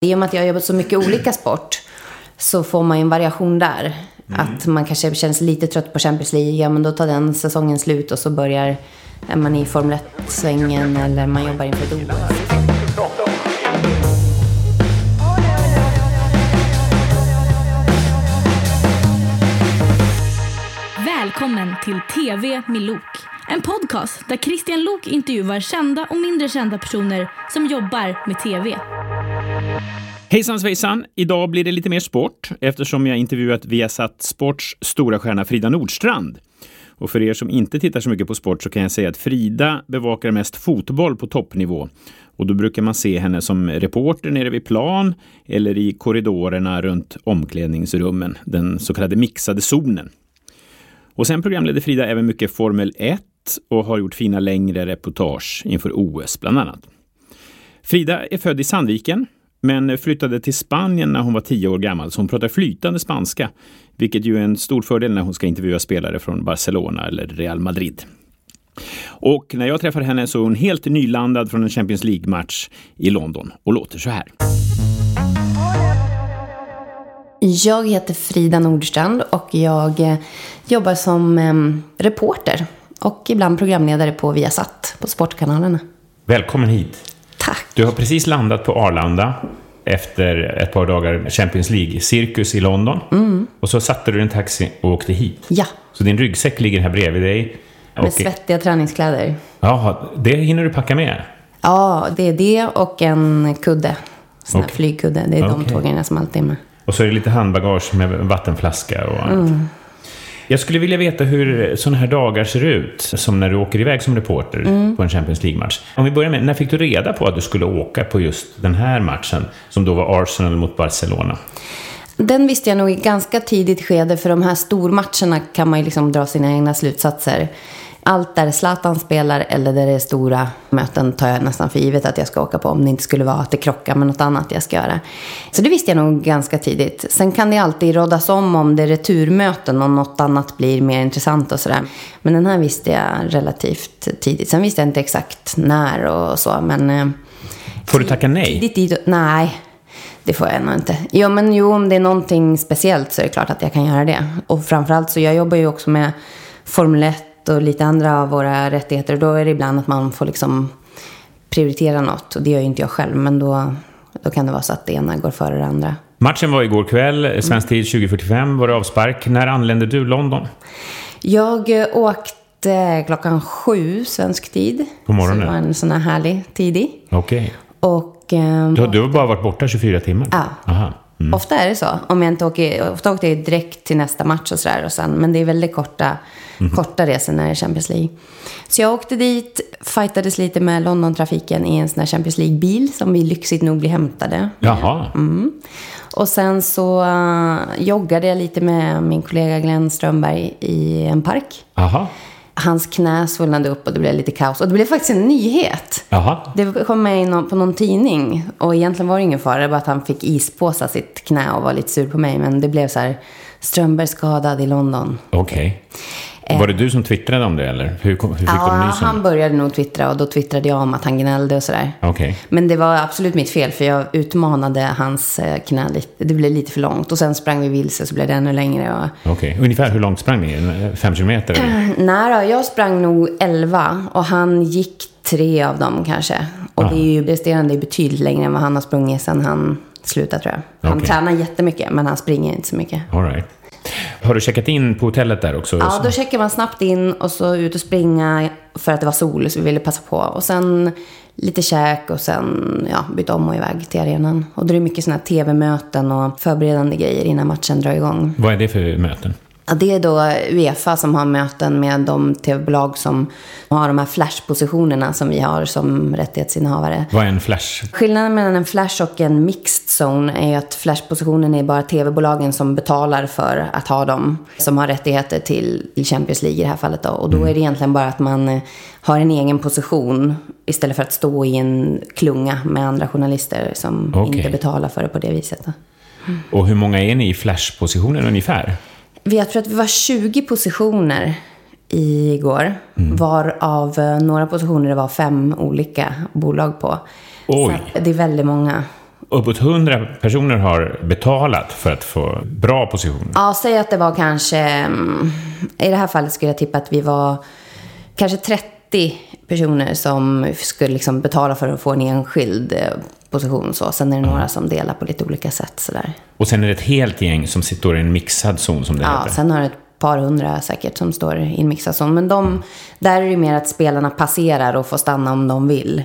I och med att jag har jobbat så mycket olika sport så får man ju en variation där. Mm. Att man kanske känns lite trött på Champions League, ja men då tar den säsongen slut och så börjar är man i Formel 1-svängen eller man jobbar inför ett OS. Välkommen till TV med Lok. En podcast där Christian Lok intervjuar kända och mindre kända personer som jobbar med TV. Hejsan svejsan! Idag blir det lite mer sport eftersom jag intervjuat Viasat Sports stora stjärna Frida Nordstrand. Och för er som inte tittar så mycket på sport så kan jag säga att Frida bevakar mest fotboll på toppnivå. Och då brukar man se henne som reporter nere vid plan eller i korridorerna runt omklädningsrummen, den så kallade mixade zonen. Och sen programledde Frida även mycket Formel 1 och har gjort fina längre reportage inför OS bland annat. Frida är född i Sandviken men flyttade till Spanien när hon var tio år gammal, så hon pratar flytande spanska, vilket ju är en stor fördel när hon ska intervjua spelare från Barcelona eller Real Madrid. Och när jag träffade henne så är hon helt nylandad från en Champions League-match i London och låter så här. Jag heter Frida Nordstrand och jag eh, jobbar som eh, reporter och ibland programledare på Viasat, på sportkanalerna. Välkommen hit. Tack. Du har precis landat på Arlanda efter ett par dagar Champions League-cirkus i London. Mm. Och så satte du en taxi och åkte hit. Ja. Så din ryggsäck ligger här bredvid dig. Med och... svettiga träningskläder. Ja, det hinner du packa med? Ja, det är det och en kudde. Sån okay. flygkudde. Det är okay. de grejerna som alltid är med. Och så är det lite handbagage med vattenflaska och annat. Mm. Jag skulle vilja veta hur sådana här dagar ser ut, som när du åker iväg som reporter mm. på en Champions League-match. Om vi börjar med, när fick du reda på att du skulle åka på just den här matchen, som då var Arsenal mot Barcelona? Den visste jag nog i ganska tidigt skede, för de här stormatcherna kan man ju liksom dra sina egna slutsatser allt där Zlatan spelar eller där det är stora möten tar jag nästan för givet att jag ska åka på. Om det inte skulle vara att det krockar med något annat jag ska göra. Så det visste jag nog ganska tidigt. Sen kan det alltid rådas om om det är returmöten och något annat blir mer intressant och sådär. Men den här visste jag relativt tidigt. Sen visste jag inte exakt när och så. Men, eh, Får du tacka nej? Tidigt, nej, det får jag nog inte. Jo, men jo, om det är någonting speciellt så är det klart att jag kan göra det. Och framförallt så jag jobbar ju också med Formel 1 och lite andra av våra rättigheter. Och då är det ibland att man får liksom prioritera något. Och det gör ju inte jag själv. Men då, då kan det vara så att det ena går före det andra. Matchen var igår kväll, svensk tid 20.45 var det avspark. När anlände du London? Jag eh, åkte klockan sju svensk tid. På morgonen? Så det var en sån här härlig tidig. Okej. Okay. Och... Eh, du, du har bara varit borta 24 timmar? Ja. Aha. Mm. Ofta är det så. Om jag inte åker, ofta åkte jag direkt till nästa match och sådär. men det är väldigt korta, mm. korta resor när det är Champions League. Så jag åkte dit, fightades lite med Londontrafiken i en sån här Champions League-bil som vi lyxigt nog blev hämtade. Jaha. Mm. Och sen så uh, joggade jag lite med min kollega Glenn Strömberg i en park. Aha hans knä svullnade upp och det blev lite kaos. Och det blev faktiskt en nyhet. Jaha. Det kom med på någon tidning. Och egentligen var det ingen fara, det var att han fick ispåsa sitt knä och var lite sur på mig. Men det blev så här, Strömberg skadad i London. Okej. Okay. Var det du som twittrade om det eller? Hur, hur fick ja, du nysen? han började nog twittra och då twittrade jag om att han gnällde och sådär. Okay. Men det var absolut mitt fel för jag utmanade hans eh, knä lite. Det blev lite för långt och sen sprang vi vilse så blev det ännu längre. Och... Okej, okay. ungefär hur långt sprang ni? Fem kilometer? Eller? Nej då, jag sprang nog elva och han gick tre av dem kanske. Och ah. det är ju resterande betydligt längre än vad han har sprungit sen han slutade tror jag. Han okay. tränar jättemycket men han springer inte så mycket. All right. Har du checkat in på hotellet där också? Ja, då checkar man snabbt in och så ut och springa för att det var sol så vi ville passa på. Och sen lite käk och sen ja, byta om och iväg till arenan. Och då är det mycket sådana här tv-möten och förberedande grejer innan matchen drar igång. Vad är det för möten? Det är då Uefa som har möten med de tv-bolag som har de här flashpositionerna som vi har som rättighetsinnehavare. Vad är en flash? Skillnaden mellan en flash och en mixed zone är att flashpositionen är bara tv-bolagen som betalar för att ha dem. Som har rättigheter till Champions League i det här fallet då. Och då mm. är det egentligen bara att man eh, har en egen position istället för att stå i en klunga med andra journalister som okay. inte betalar för det på det viset. Mm. Och hur många är ni i flashpositionen ungefär? Jag tror att vi var 20 positioner igår. Mm. Varav eh, några positioner det var fem olika bolag på. Oj. Så det är väldigt många. uppåt 100 personer har betalat för att få bra positioner. Ja, säg att det var kanske... mm, I det här fallet skulle jag tippa att vi var kanske 30 personer som skulle liksom betala för att få en enskild eh, position. Så. Sen är det några som delar på lite olika sätt. Sådär. Och sen är det ett helt gäng som sitter i en mixad zon som det Ja, heter. sen har det ett par hundra säkert som står i en mixad zon. Men de, där är det mer att spelarna passerar och får stanna om de vill.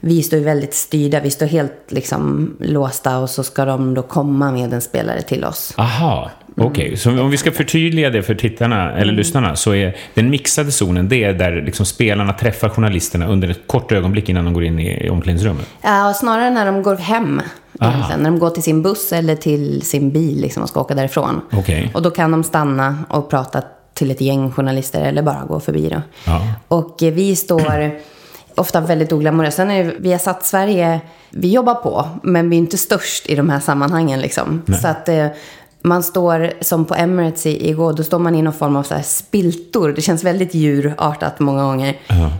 Vi står ju väldigt styrda, vi står helt liksom låsta och så ska de då komma med en spelare till oss. Aha, okej. Så om vi ska förtydliga det för tittarna eller lyssnarna så är den mixade zonen det är där liksom spelarna träffar journalisterna under ett kort ögonblick innan de går in i omklädningsrummet. Ja, snarare när de går hem. Egentligen. När de går till sin buss eller till sin bil liksom, och ska åka därifrån. Okej. Och då kan de stanna och prata till ett gäng journalister eller bara gå förbi. Då. Ja. Och eh, vi står ofta väldigt oglamorösa. Sen är vi har satt Sverige, vi jobbar på, men vi är inte störst i de här sammanhangen. Liksom. Så att eh, man står, som på Emirates igår, då står man i någon form av så här spiltor. Det känns väldigt djurartat många gånger.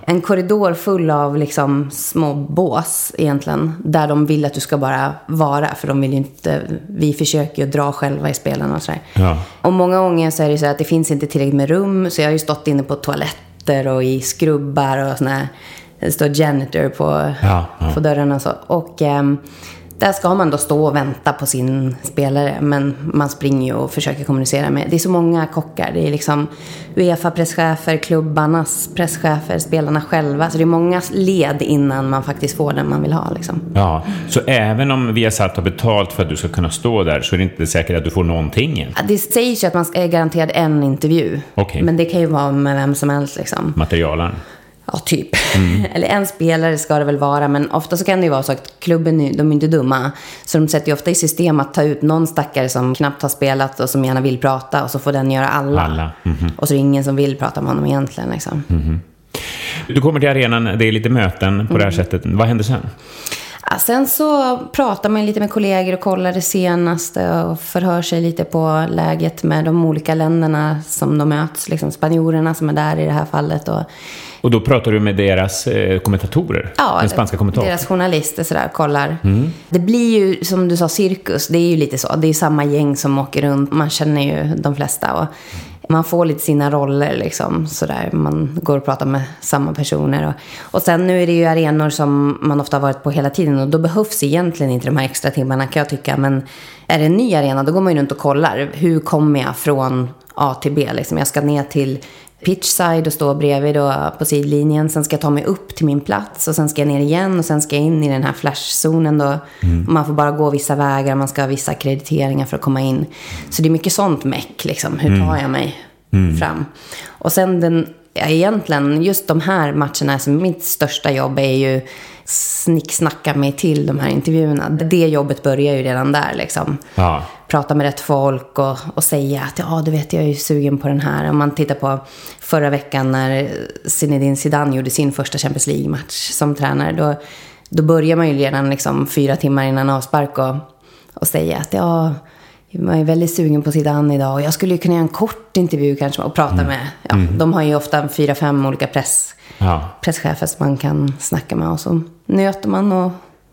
En korridor full av liksom små bås egentligen. Där de vill att du ska bara vara. För de vill ju inte, vi försöker ju dra själva i spelarna och sådär. Ja. Och många gånger så är det så att det finns inte tillräckligt med rum. Så jag har ju stått inne på toaletter och i skrubbar och sådana här. Det står janitor på, Ja, ja. på dörren och så. Och ehm, där ska man då stå och vänta på sin spelare. Men man springer ju och försöker kommunicera med. Det är så många kockar. Det är liksom Uefa-presschefer, klubbarnas presschefer, spelarna själva. Så det är många led innan man faktiskt får den man vill ha. Liksom. Ja, så även om Viasat har betalt för att du ska kunna stå där så är det inte säkert att du får någonting. Det sägs ju att man är garanterad en intervju. Okej. Men det kan ju vara med vem som helst. Liksom. Materialen. Ja, typ. Eller en spelare ska det väl vara, men ofta så kan det ju vara så att klubben, är- de är inte dumma. Så de sätter ju ofta i system att ta ut någon stackare som knappt har spelat och som gärna vill prata och så får den göra alla. Alla, mhm. Och så är det ingen som vill prata med honom egentligen. Liksom. Du kommer till arenan, det är lite möten på det här sättet. Vad händer sen? Ja, sen så pratar man lite med kollegor och kollar det senaste och förhör sig lite på läget med de olika länderna som de möts. Liksom spanjorerna som är där i det här fallet. Och, Och då pratar du med deras eh, kommentatorer? Ja, Den spanska kommentatorn? deras journalister sådär kollar. Det blir ju, som du sa, cirkus. Det är ju lite så. Det är samma gäng som åker runt. Man känner ju de flesta. Och man får lite sina roller liksom. Sådär. Man går och pratar med samma personer. Och, och sen nu är det ju arenor som man ofta har varit på hela tiden. Och då behövs egentligen inte de här extra timmarna kan jag tycka. Men är det en ny arena, då går man ju runt och kollar. Hur kommer jag från A till B? Liksom. Jag ska ner till pitchside och stå bredvid då på sidlinjen. Sen ska jag ta mig upp till min plats och sen ska jag ner igen och sen ska jag in i den här flashzonen då. Man får bara gå vissa vägar, man ska ha vissa akkrediteringar för att komma in. Så det är mycket sånt meck liksom. Hur tar jag mig fram? Och sen den, ja, egentligen just de här matcherna, alltså mitt största jobb är ju snicksnacka mig till de här intervjuerna. Det jobbet börjar ju redan där liksom Ja. Prata med rätt folk och, och säga att ja, du vet, jag är ju sugen på den här. Om man tittar på förra veckan när Zinedine Zidane gjorde sin första Champions League-match som tränare. Då, då börjar man ju redan liksom fyra timmar innan avspark och, och säga att ja, man är väldigt sugen på Zidane idag. Och jag skulle ju kunna göra en kort intervju kanske och prata med. Ja, De har ju ofta fyra, fem olika press, ja. presschefer som man kan snacka med. Och så nöter man och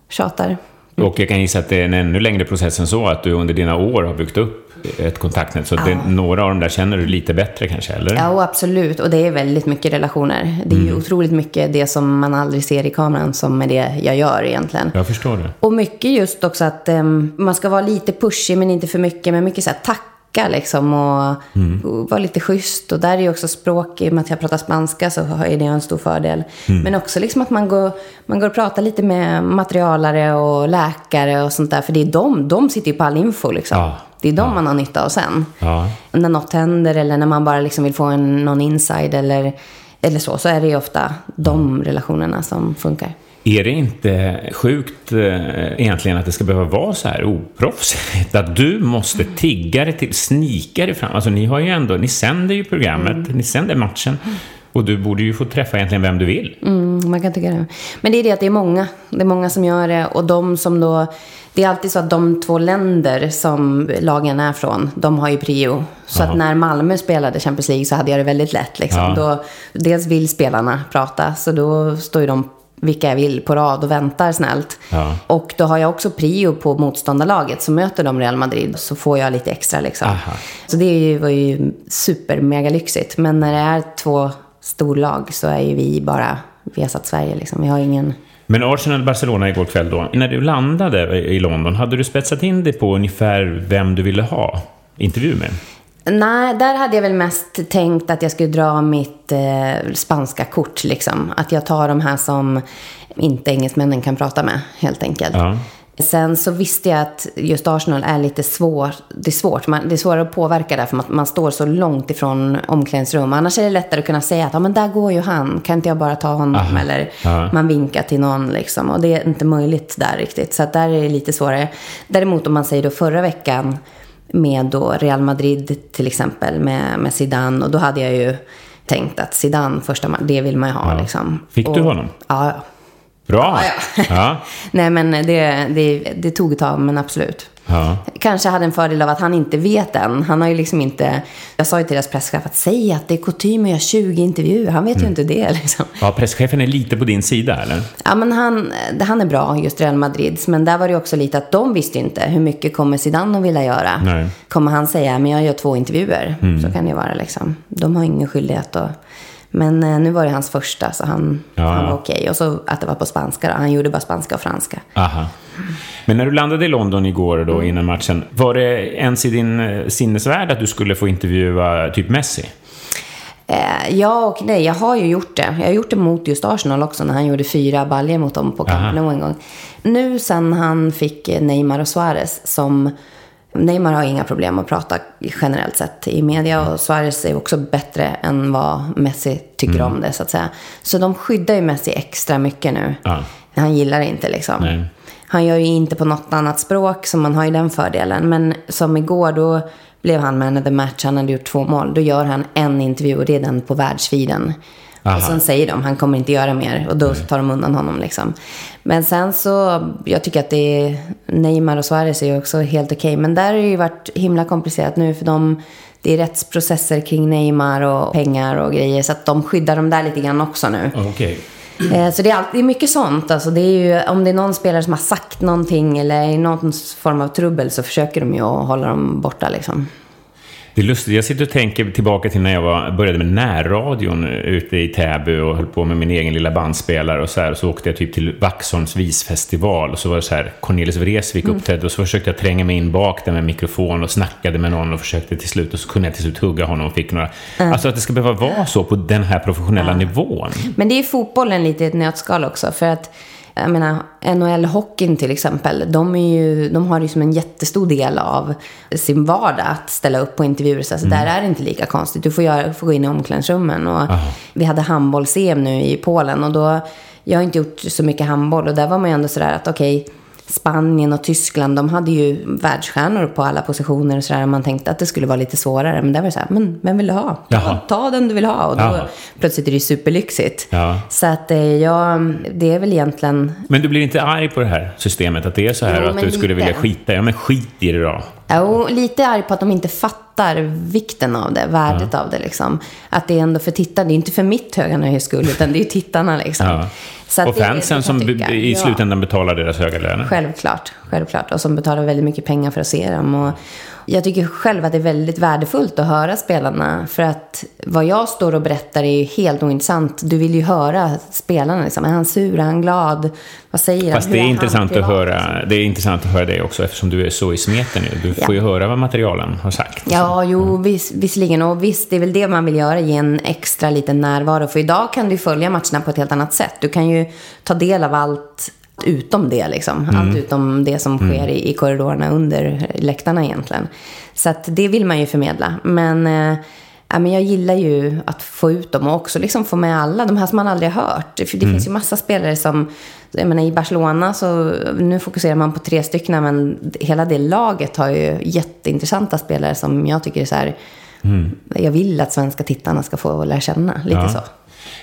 tjatar. Och jag kan gissa att det är en ännu längre process än så, att du under dina år har byggt upp ett kontaktnät. Så att det, några av dem där känner du lite bättre kanske, eller? Ja, absolut. Och det är väldigt mycket relationer. Det är ju otroligt mycket det som man aldrig ser i kameran som är det jag gör egentligen. Jag förstår det. Och mycket just också att em, man ska vara lite pushig men inte för mycket. Men mycket så här tacka liksom och, och vara lite schysst. Och där är ju också språk, i och med att jag pratar spanska så är det en stor fördel. Men också liksom att man går, man går och pratar lite med materialare och läkare och sånt där. För det är de, de sitter ju på all info liksom. Ja. Det är de man har nytta av sen. Ja. När något händer eller när man bara liksom vill få en, någon inside eller, eller så, så är det ju ofta de relationerna som funkar. Är det inte sjukt eh, egentligen att det ska behöva vara så här oproffsigt? Att du måste tigga dig till, snika dig fram. Alltså ni har ju ändå, ni sänder ju programmet, ni sänder matchen. Och du borde ju få träffa egentligen vem du vill. Mm, man kan tycka det. Men det är det att det är många. Det är många som gör det. Och de som då... Det är alltid så att de två länder som lagen är från, de har ju prio. Så Jaha. att när Malmö spelade Champions League så hade jag det väldigt lätt. Liksom. Ja. Då, dels vill spelarna prata, så då står ju de vilka jag vill på rad och väntar snällt. Ja. Och då har jag också prio på motståndarlaget. Så möter de Real Madrid så får jag lite extra liksom. Aha. Så det var ju super mega lyxigt. Men när det är två storlag så är ju vi bara Viasat Sverige liksom. Vi har ingen... Men Arsenal-Barcelona igår kväll då. När du landade i London, hade du spetsat in dig på ungefär vem du ville ha intervju med? Nej, där hade jag väl mest tänkt att jag skulle dra mitt eh, spanska kort. Liksom. Att jag tar de här som inte engelsmännen kan prata med, helt enkelt. Ja. Sen så visste jag att just Arsenal är lite svår, det är svårt. Man, det är svårare att påverka där för man, man står så långt ifrån omklädningsrum. Annars är det lättare att kunna säga att ja, men där går ju han, kan inte jag bara ta honom? Aha. Eller Ja. man vinkar till någon liksom. Och det är inte möjligt där riktigt. Så att där är det lite svårare. Däremot om man säger då förra veckan med då Real Madrid till exempel med, med Zidane. Och då hade jag ju tänkt att Zidane första det vill man ju ha Ja. liksom. Fick du Och- honom? Ja. Bra! Ja, ja. Nej, men det, det, det tog ett tag, men absolut. ja. Kanske hade en fördel av att han inte vet än. Han har ju liksom inte... Jag sa ju till deras presschef att säga att det är kutym att göra 20 intervjuer. Han vet Mm. ju inte det liksom. ja presschefen är lite på din sida, eller? Ja, men han, han är bra, just Real Madrid. Men där var det också lite att de visste inte hur mycket kommer Zidane att vilja göra. Nej. Kommer han säga, men jag gör två intervjuer. Så kan det ju vara liksom. De har ingen skyldighet att... Men eh, nu var det hans första, så han, Ja, han var okej. Och så att det var på spanska då. Han gjorde bara spanska och franska. Aha. Men när du landade i London igår då, Mm. innan matchen, var det ens i din eh, sinnesvärld att du skulle få intervjua typ Messi? Eh, ja och nej, jag har ju gjort det. Jag har gjort det mot just Arsenal också när han gjorde fyra baljor mot dem på. Camp Nou en gång. Nu sen han fick Neymar och Suarez som... Neymar har inga problem att prata generellt sett i media och Suarez är också bättre än vad Messi tycker om det så att säga. Så de skyddar ju Messi extra mycket nu. Ja. Han gillar det inte liksom. Nej. Han gör ju inte på något annat språk, så man har ju den fördelen. Men som igår, då blev han man of the match. Han hade gjort två mål. Då gör han en intervju och det är den på världsfiden. Aha. Och sen säger de, han kommer inte göra mer. Och då tar de undan honom liksom. Men sen så, jag tycker att det är, Neymar och Suarez är ju också helt okej. Men där har det ju varit himla komplicerat nu för de, det är rättsprocesser kring Neymar och pengar och grejer. Så att de skyddar dem där lite grann också nu. Okej. Eh, Så det är, alltid, är mycket sånt. Alltså det är ju, om det är någon spelare som har sagt någonting eller i någon form av trubbel så försöker de ju att hålla dem borta. Liksom. Det är lustigt, jag sitter och tänker tillbaka till när jag var, började med närradion ute i Täby och höll på med min egen lilla bandspelare och så här. Och så åkte jag typ till Vaxholms visfestival och så var det så här, Cornelis Vreeswijk Mm. uppträdde och så försökte jag tränga mig in bak där med mikrofon och snackade med någon och försökte till slut och så kunde jag till slut hugga honom och fick några... Alltså att det ska behöva vara så på den här professionella nivån. Men det är fotbollen lite i ett nötskal också. För att, jag menar, NHL-hockeyn till exempel, de, ju, de har ju som en jättestor del av sin vardag att ställa upp på intervjuer. Så alltså, där är det inte lika konstigt. Du får, göra, får gå in i omklädningsrummen. Och vi hade handbolls-EM nu i Polen och då, jag har inte gjort så mycket handboll och där var man ju ändå sådär att okej, Spanien och Tyskland, de hade ju världsstjärnor på alla positioner och sådär. Man tänkte att det skulle vara lite svårare, men där var det så här, men vem vill du ha? Ta, ta den du vill ha. Och då Jaha. plötsligt är det ju superlyxigt. Ja. Så att eh, ja, det är väl egentligen... Men du blir inte arg på det här systemet? Att det är så här Jo, och att du skulle lite. vilja skita? Ja, men skit i det då. Jo, lite arg på att de inte fattar vikten av det, värdet av det liksom. Att det är ändå för tittarna, det är inte för mitt höga nöjes skull, utan det är tittarna liksom. Ja. Och fansen som tycka. i Ja. slutändan betalar deras höga löner? Självklart, självklart. Och som betalar väldigt mycket pengar för att se dem. Och jag tycker själv att det är väldigt värdefullt att höra spelarna. För att vad jag står och berättar är ju helt ointressant. Du vill ju höra spelarna. Liksom. Är han sur? Är han glad? Vad säger Fast han? det är, han intressant att höra, det är intressant att höra det också eftersom du är så i smeten nu. Du får Ja. ju höra vad materialen har sagt. Ja, jo, vis, visserligen. Och visst, det är väl det man vill göra, ge en extra liten närvaro. För idag kan du följa matcherna på ett helt annat sätt. Du kan ju ta del av allt utom det, liksom. Allt utom det som sker i, i korridorerna under läktarna egentligen. Så att det vill man ju förmedla. Men, eh, ja, men jag gillar ju att få ut dem och också liksom få med alla, de här som man aldrig har hört. För det finns ju massa spelare som, jag menar i Barcelona så, nu fokuserar man på tre stycken, men hela det laget har ju jätteintressanta spelare som jag tycker är så här, jag vill att svenska tittarna ska få lära känna, lite Ja. så.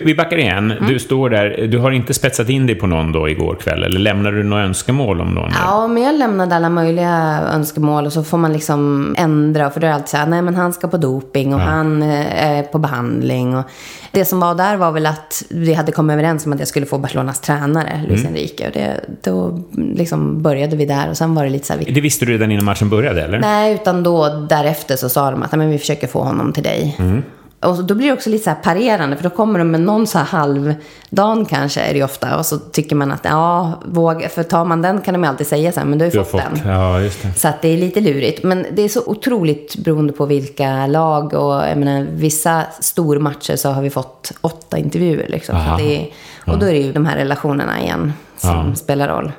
Vi backar igen. Du står där. Du har inte spetsat in dig på någon då igår kväll? Eller lämnade du några önskemål om någon? Ja, men jag lämnade alla möjliga önskemål och så får man liksom ändra. För då är det alltid så här, nej men han ska på doping och han eh, är på behandling. Och det som var där var väl att vi hade kommit överens om att jag skulle få Barcelonas tränare, Luis Mm. Enrique. Och det, då liksom började vi där och sen var det lite så här, vi Det visste du redan innan matchen började, eller? Nej, utan då därefter så sa de att "Ja, men vi försöker få honom till dig. Mm. Och då blir det också lite så parerande, för då kommer de med någon så här halvdan kanske är det ofta. Och så tycker man att ja, våga, för tar man den kan de ju alltid säga så här, men du har ju fått, fått. den. Ja. Så att det är lite lurigt. Men det är så otroligt beroende på vilka lag och jag menar, vissa stormatcher så har vi fått åtta intervjuer liksom. Är, och då är det ju de här relationerna igen som Ja. spelar roll.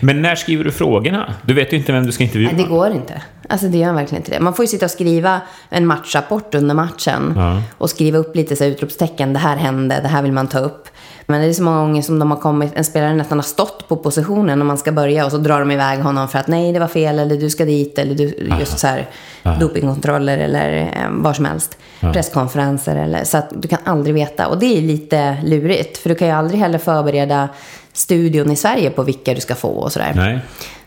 Men när skriver du frågorna? Du vet ju inte vem du ska intervjua. Nej, det går inte. Alltså det gör verkligen inte det. Man får ju sitta och skriva en matchrapport under matchen. Ja. Och skriva upp lite så här utropstecken. Det här hände, det här vill man ta upp. Men det är så många gånger som de har kommit, en spelare nästan har stått på positionen och man ska börja och så drar de iväg honom för att nej det var fel eller du ska dit eller du, just så här dopingkontroller eller eh, var som helst. Presskonferenser eller så att du kan aldrig veta. Och det är lite lurigt för du kan ju aldrig heller förbereda studion i Sverige på vilka du ska få och sådär. Nej.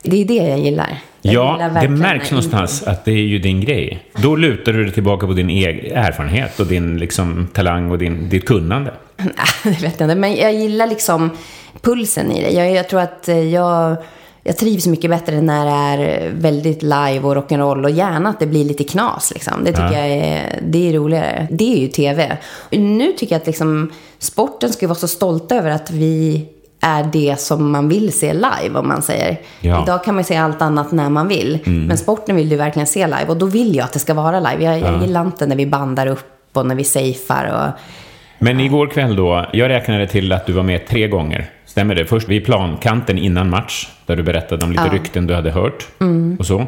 Det är det jag gillar. Jag Ja, gillar det märks någonstans att det är ju din grej. Då lutar du dig tillbaka på din egen erfarenhet och din liksom, talang och din, ditt kunnande. Nej, det vet jag inte. Men jag gillar liksom pulsen i det. Jag, jag tror att eh, jag, jag trivs mycket bättre när det är väldigt live och rock'n'roll. Och gärna att det blir lite knas. Liksom. Det tycker Ja. jag är, det är roligare. Det är ju tv. Nu tycker jag att liksom, sporten ska vara så stolta över att vi är det som man vill se live, om man säger. Ja. Idag kan man se allt annat när man vill. Men sporten vill du verkligen se live. Och då vill jag att det ska vara live. Jag, jag gillar inte när vi bandar upp och när vi safear. Och, Men igår kväll då, jag räknade till att du var med tre gånger. Stämmer det? Först vid plankanten innan match, där du berättade om lite rykten du hade hört och så.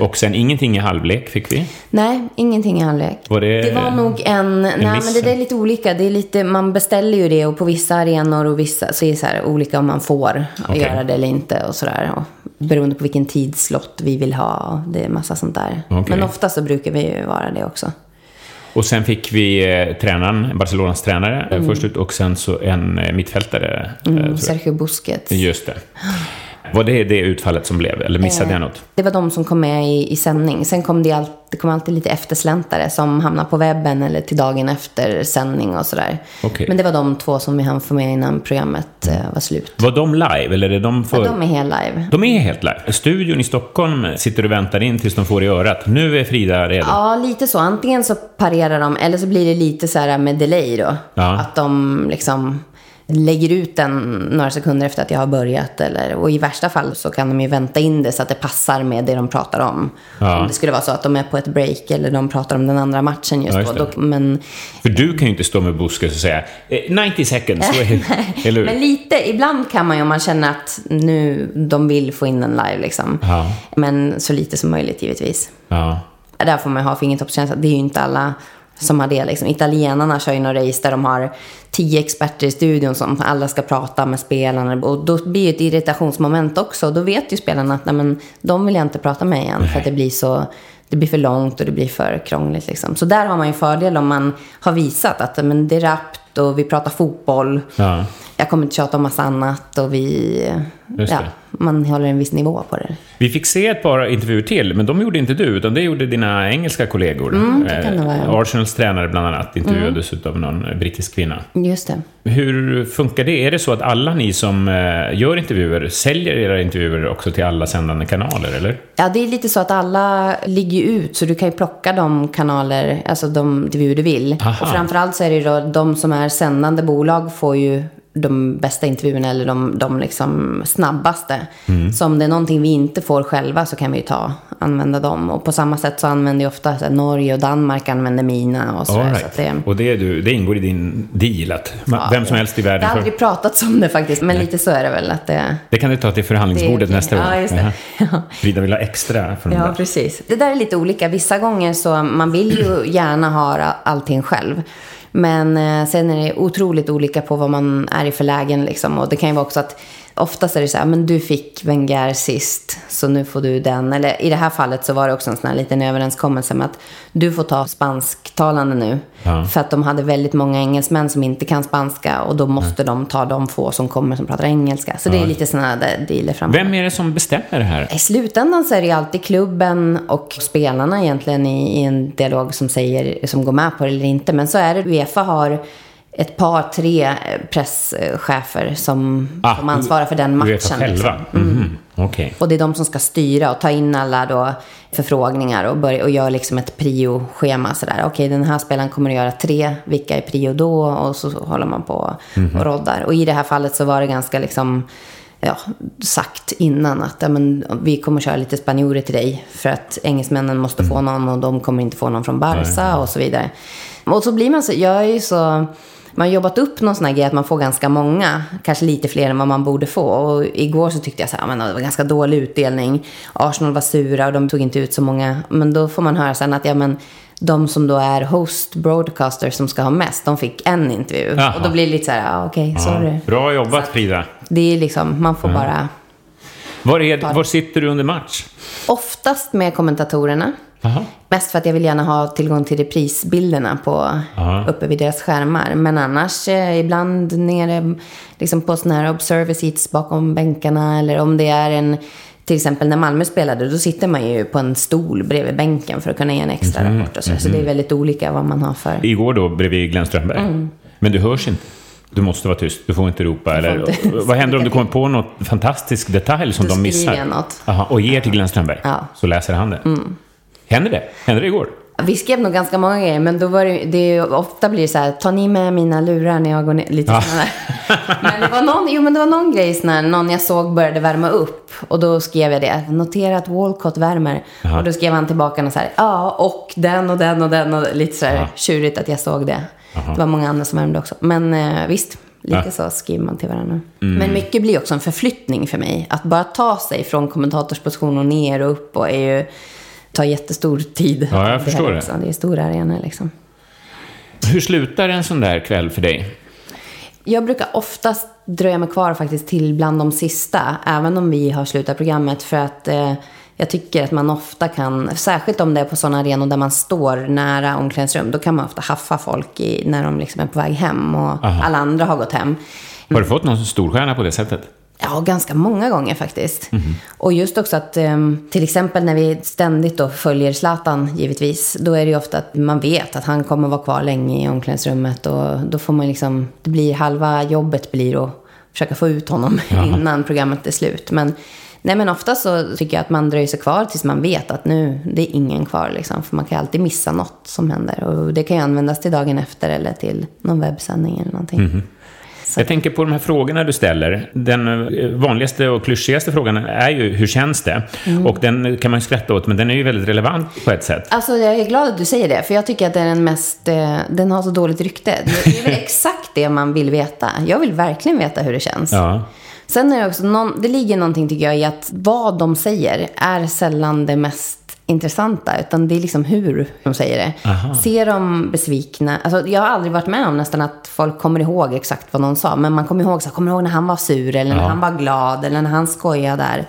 Och sen ingenting i halvlek fick vi. Nej, ingenting i halvlek. Var det- var nog en... nej, men miss? det där är lite olika. Det är lite, man beställer ju det och på vissa arenor och vissa så är det så här olika om man får Okej. göra det eller inte och sådär. Och Beroende på vilken tidslott vi vill ha. Det är massa sånt där. Okej. Men ofta så brukar vi ju vara det också. Och sen fick vi eh, tränaren, Barcelonas tränare eh, först ut och sen så en eh, mittfältare. Mm. Sergio Busquets. Just det. Var det det utfallet som blev, eller missade jag något? Det var de som kom med i, i sändning. Sen kom det, all, det kom alltid lite eftersläntare som hamnar på webben eller till dagen efter sändning och sådär. Okej. Men det var de två som vi hann få med innan programmet eh, var slut. Var de live, eller är de för... Ja, de är helt live. De är helt live. Studion i Stockholm sitter och väntar in tills de får i örat. Nu är Frida redo. Ja, lite så. Antingen så parerar de, eller så blir det lite så här med delay då. Ja. Att de liksom lägger ut den några sekunder efter att jag har börjat. Eller, och i värsta fall så kan de ju vänta in det så att det passar med det de pratar om. Ja. Om det skulle vara så att de är på ett break eller de pratar om den andra matchen just Ja, just då. då. Men, För du kan ju inte stå med Busquets och säga eh, 90 seconds, så är, eller hur? men lite, ibland kan man ju om man känner att nu de vill få in den live liksom. Ja. Men så lite som möjligt givetvis. Ja. Där får man ha fingertoppskänsla. Det är ju inte alla som har det. Liksom. Italienarna kör ju några race där de har tio experter i studion som alla ska prata med spelarna. Och då blir det ett irritationsmoment också. Då vet ju spelarna att nej, men, de vill jag inte prata med igen. För att det blir så... Det blir för långt och det blir för krångligt. Liksom. Så där har man ju fördel om man har visat att men, det är rappt och vi pratar fotboll. Ja. Jag kommer inte tjata om massa annat och vi... Ja, man håller en viss nivå på det. Vi fick se ett par intervjuer till, men de gjorde inte du, utan det gjorde dina engelska kollegor. Mm, Eh, Arsenals tränare bland annat intervjuades av någon brittisk kvinna. Just det. Hur funkar det? Är det så att alla ni som eh, gör intervjuer säljer era intervjuer också till alla sändande kanaler, eller? Ja, det är lite så att alla ligger ut, så du kan ju plocka de kanaler, alltså de intervjuer du vill. Aha. Och framförallt så är det då de som är sändande bolag får ju de bästa intervjuerna eller de, de liksom snabbaste. Mm. Så om det är någonting vi inte får själva så kan vi ju ta, använda dem. Och på samma sätt så använder ju ofta här, Norge och Danmark använder mina och så. Right. så det, Och det, är du, det ingår i din deal att ma- vem som helst i det världen har får... aldrig pratats om det faktiskt, men lite så är det väl att det... Det kan du ta till förhandlingsbordet Det nästa gång. ja, just det. Jaha. Ja. Frida vill ha extra från Ja, det. precis. Det där är lite olika. Vissa gånger så man vill ju gärna ha allting själv. Men eh, sen är det otroligt olika på vad man är i för lägen liksom. Och det kan ju vara också att oftast är det så här, men du fick Wenger sist, så nu får du den. Eller i det här fallet så var det också en sån här liten överenskommelse med att du får ta spansktalande nu. Ja. För att de hade väldigt många engelsmän som inte kan spanska och då måste de ta de få som kommer som pratar engelska. Så det är lite sådana dealer fram. Vem är det som bestämmer det här? I slutändan så är det alltid klubben och spelarna egentligen i, i en dialog som säger, som går med på det eller inte. Men så är det, Uefa har ett par, tre presschefer som, Ah, som ansvarar för den matchen. Uefa själva? liksom. Mhm, Okej. Och det är de som ska styra och ta in alla då förfrågningar och, börja, och göra liksom ett prio-schema. Okej, den här spelaren kommer att göra tre, vilka är prio då? Och så håller man på och roddar. Och i det här fallet så var det ganska liksom ja, sagt innan att ja, men, vi kommer köra lite spanjorer till dig för att engelsmännen måste få någon och de kommer inte få någon från Barca och så vidare. Och så blir man så, jag är ju så, man har jobbat upp någon sån här grej att man får ganska många, kanske lite fler än vad man borde få. Och igår så tyckte jag så här, men det var ganska dålig utdelning. Arsenal var sura och de tog inte ut så många. Men då får man höra sen att ja, men de som då är host broadcasters som ska ha mest, de fick en intervju. Jaha. Och då blir det lite så här, ja, okej, sorry. Ja, bra jobbat Frida. Det är liksom, man får bara... Var, är, var sitter du under match? Oftast med kommentatorerna. Jaha. Mest för att jag vill gärna ha tillgång till reprisbilderna på, uppe vid deras skärmar. Men annars eh, ibland nere liksom på sådana här observer seats bakom bänkarna. Eller om det är en, till exempel när Malmö spelade, då sitter man ju på en stol bredvid bänken för att kunna ge en extra Mhm, rapport. Och så, så det är väldigt olika vad man har för... Igår då bredvid Glenn Strömberg. Mm. Men du hörs inte. Du måste vara tyst. Du får inte ropa. Eller, inte. vad händer om du kommer på något fantastisk detalj som Då de missar? skriver jag något. Aha, och ger till Glenn Strömberg? Ja. Mm. Så läser han det? Händer det? Hände det igår? Vi skrev nog ganska många grejer, men då var det, det ju, ofta blir det så här, ta ni med mina lurar när jag går ner, lite Ja. sådana. Men det var någon, jo men det var någon grej sån här, någon jag såg började värma upp. Och då skrev jag det, notera att Walcott värmer. Jaha. Och då skrev han tillbaka och så här, ja och den och den och den och lite så här tjurigt att jag såg det. Det var många andra som värmde också. Men eh, visst, lite så skriver man till varandra. Men mycket blir också en förflyttning för mig. Att bara ta sig från kommentatorsposition och ner och upp och är ju, tar jättestor tid. Ja, jag förstår det. också. Det är stora arenor liksom. Hur slutar en sån där kväll för dig? Jag brukar oftast dröja mig kvar faktiskt till bland de sista, även om vi har slutat programmet. För att eh, jag tycker att man ofta kan, särskilt om det är på sådana arenor där man står nära omklädningsrum, då kan man ofta haffa folk i, när de liksom är på väg hem och Aha. alla andra har gått hem. Har du fått någon storstjärna på det sättet? Ja, ganska många gånger faktiskt. Och just också att ehm, till exempel när vi ständigt då följer Zlatan givetvis, då är det ju ofta att man vet att han kommer vara kvar länge i omklädningsrummet och då får man liksom, det blir halva jobbet blir att försöka få ut honom innan programmet är slut. Men Nej men ofta så tycker jag att man dröjer sig kvar tills man vet att nu, det är ingen kvar liksom. För man kan alltid missa något som händer. Och det kan ju användas till dagen efter eller till någon webbsändning eller någonting. Jag tänker på de här frågorna du ställer. Den eh, vanligaste och klyschigaste frågan är ju hur känns det? Mm. Och den kan man ju skratta åt, men den är ju väldigt relevant på ett sätt. Alltså jag är glad att du säger det, för jag tycker att det är den mest, eh, den har så dåligt rykte. Det är väl exakt det man vill veta. Jag vill verkligen veta hur det känns. Ja. Sen är det också, någon, det ligger någonting tycker jag i att vad de säger är sällan det mest intressanta, utan det är liksom hur de säger det. Aha. Ser de besvikna, alltså jag har aldrig varit med om nästan att folk kommer ihåg exakt vad någon sa, men man kommer ihåg, så här, kommer ihåg när han var sur, eller när Ja. han var glad, eller när han skojade där,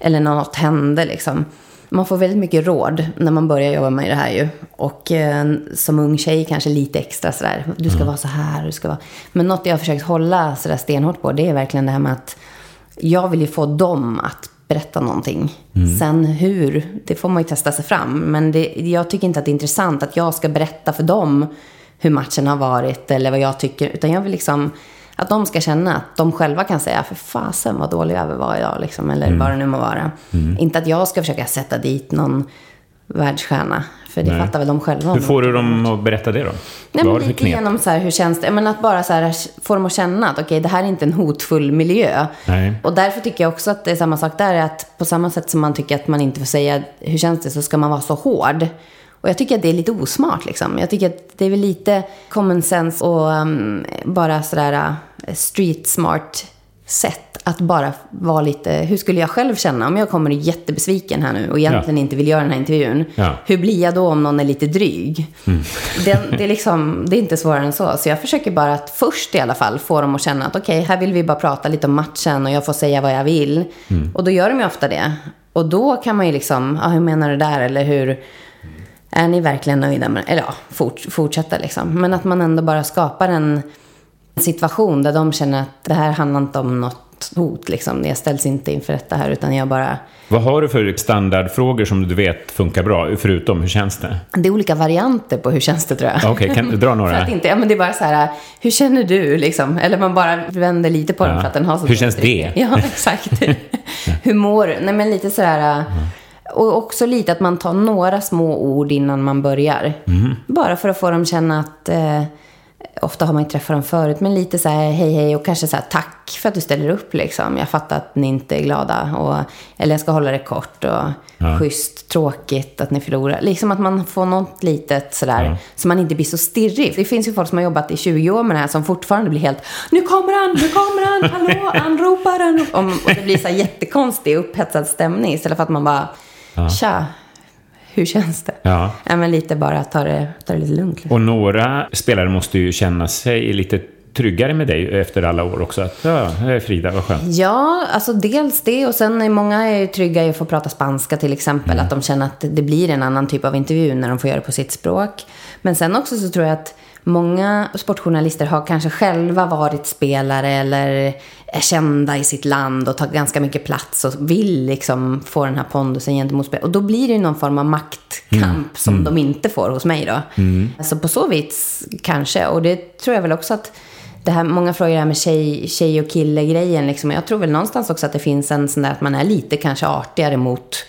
eller när något hände liksom. Man får väldigt mycket råd när man börjar jobba med det här ju. Och eh, som ung tjej kanske lite extra sådär. Du ska vara så här, du ska vara... Men något jag har försökt hålla sådär stenhårt på, det är verkligen det här med att jag vill ju få dem att berätta någonting. Sen hur, det får man ju testa sig fram. Men det, jag tycker inte att det är intressant att jag ska berätta för dem hur matchen har varit eller vad jag tycker. Utan jag vill liksom att de ska känna att de själva kan säga för fasen vad dålig jag var idag. Liksom, eller vad det nu må vara. Inte att jag ska försöka sätta dit någon världsstjärna. För det Nej. fattar väl de själva. Hur får du dem att berätta det då? Nej, Vad men lite genom så här, hur känns det? Men att bara så här, få dem att känna att okej, det här är inte en hotfull miljö. Nej. Och därför tycker jag också att det är samma sak där. Att på samma sätt som man tycker att man inte får säga hur känns det så ska man vara så hård. Och jag tycker att det är lite osmart liksom. Jag tycker att det är väl lite common sense och um, bara sådär uh, street smart sätt att bara vara lite, hur skulle jag själv känna om jag kommer jättebesviken här nu och egentligen Ja. inte vill göra den här intervjun. Ja. Hur blir jag då om någon är lite dryg? Det, det, är liksom, det är inte svårare än så. Så jag försöker bara att först i alla fall få dem att känna att okej, här vill vi bara prata lite om matchen och jag får säga vad jag vill. Och då gör de ju ofta det. Och då kan man ju liksom, ah, hur menar du där? Eller hur, är ni verkligen nöjda med Eller ja, fort, fortsätta liksom. Men att man ändå bara skapar en situation där de känner att det här handlar inte om något hot. Liksom. Jag ställs inte inför detta här, utan jag bara... Vad har du för standardfrågor som du vet funkar bra, förutom hur känns det? Det är olika varianter på hur känns det, tror jag. Okej, kan du dra För några? att inte, ja, men det är bara så här, hur känner du liksom? Eller man bara vänder lite på den Ja. för att den har så Hur känns det? Ja, exakt. hur mår du? Nej, men lite så här... Och också lite att man tar några små ord innan man börjar. Mhm. Bara för att få dem känna att... Eh, ofta har man ju träffat dem förut, men lite så här hej hej och kanske så här tack för att du ställer upp liksom. Jag fattar att ni inte är glada. Och, eller jag ska hålla det kort och Ja. schysst, tråkigt att ni förlorar. Liksom att man får något litet sådär, så man inte blir så stirrig. Det finns ju folk som har jobbat i 20 år med det här som fortfarande blir helt, nu kommer han, nu kommer han, hallå, han ropar, han ropar. Och det blir så här jättekonstig, upphetsad stämning istället för att man bara, tja, hur känns det? Ja. Ja, men lite bara ta det, ta det lite lugnt. Liksom. Och några spelare måste ju känna sig lite tryggare med dig efter alla år också. Att, ja, Frida, vad skönt. Ja, alltså dels det och sen är många är ju trygga i att få prata spanska till exempel. Att de känner att det blir en annan typ av intervju när de får göra det på sitt språk. Men sen också så tror jag att många sportjournalister har kanske själva varit spelare eller är kända i sitt land och tar ganska mycket plats och vill liksom få den här pondusen gentemot spel. Och då blir det ju någon form av maktkamp som de inte får hos mig då. Alltså på så vis kanske. Och det tror jag väl också att det här, många frågar det här med tjej, tjej och kille-grejen. Liksom. Jag tror väl någonstans också att det finns en sån där att man är lite kanske artigare mot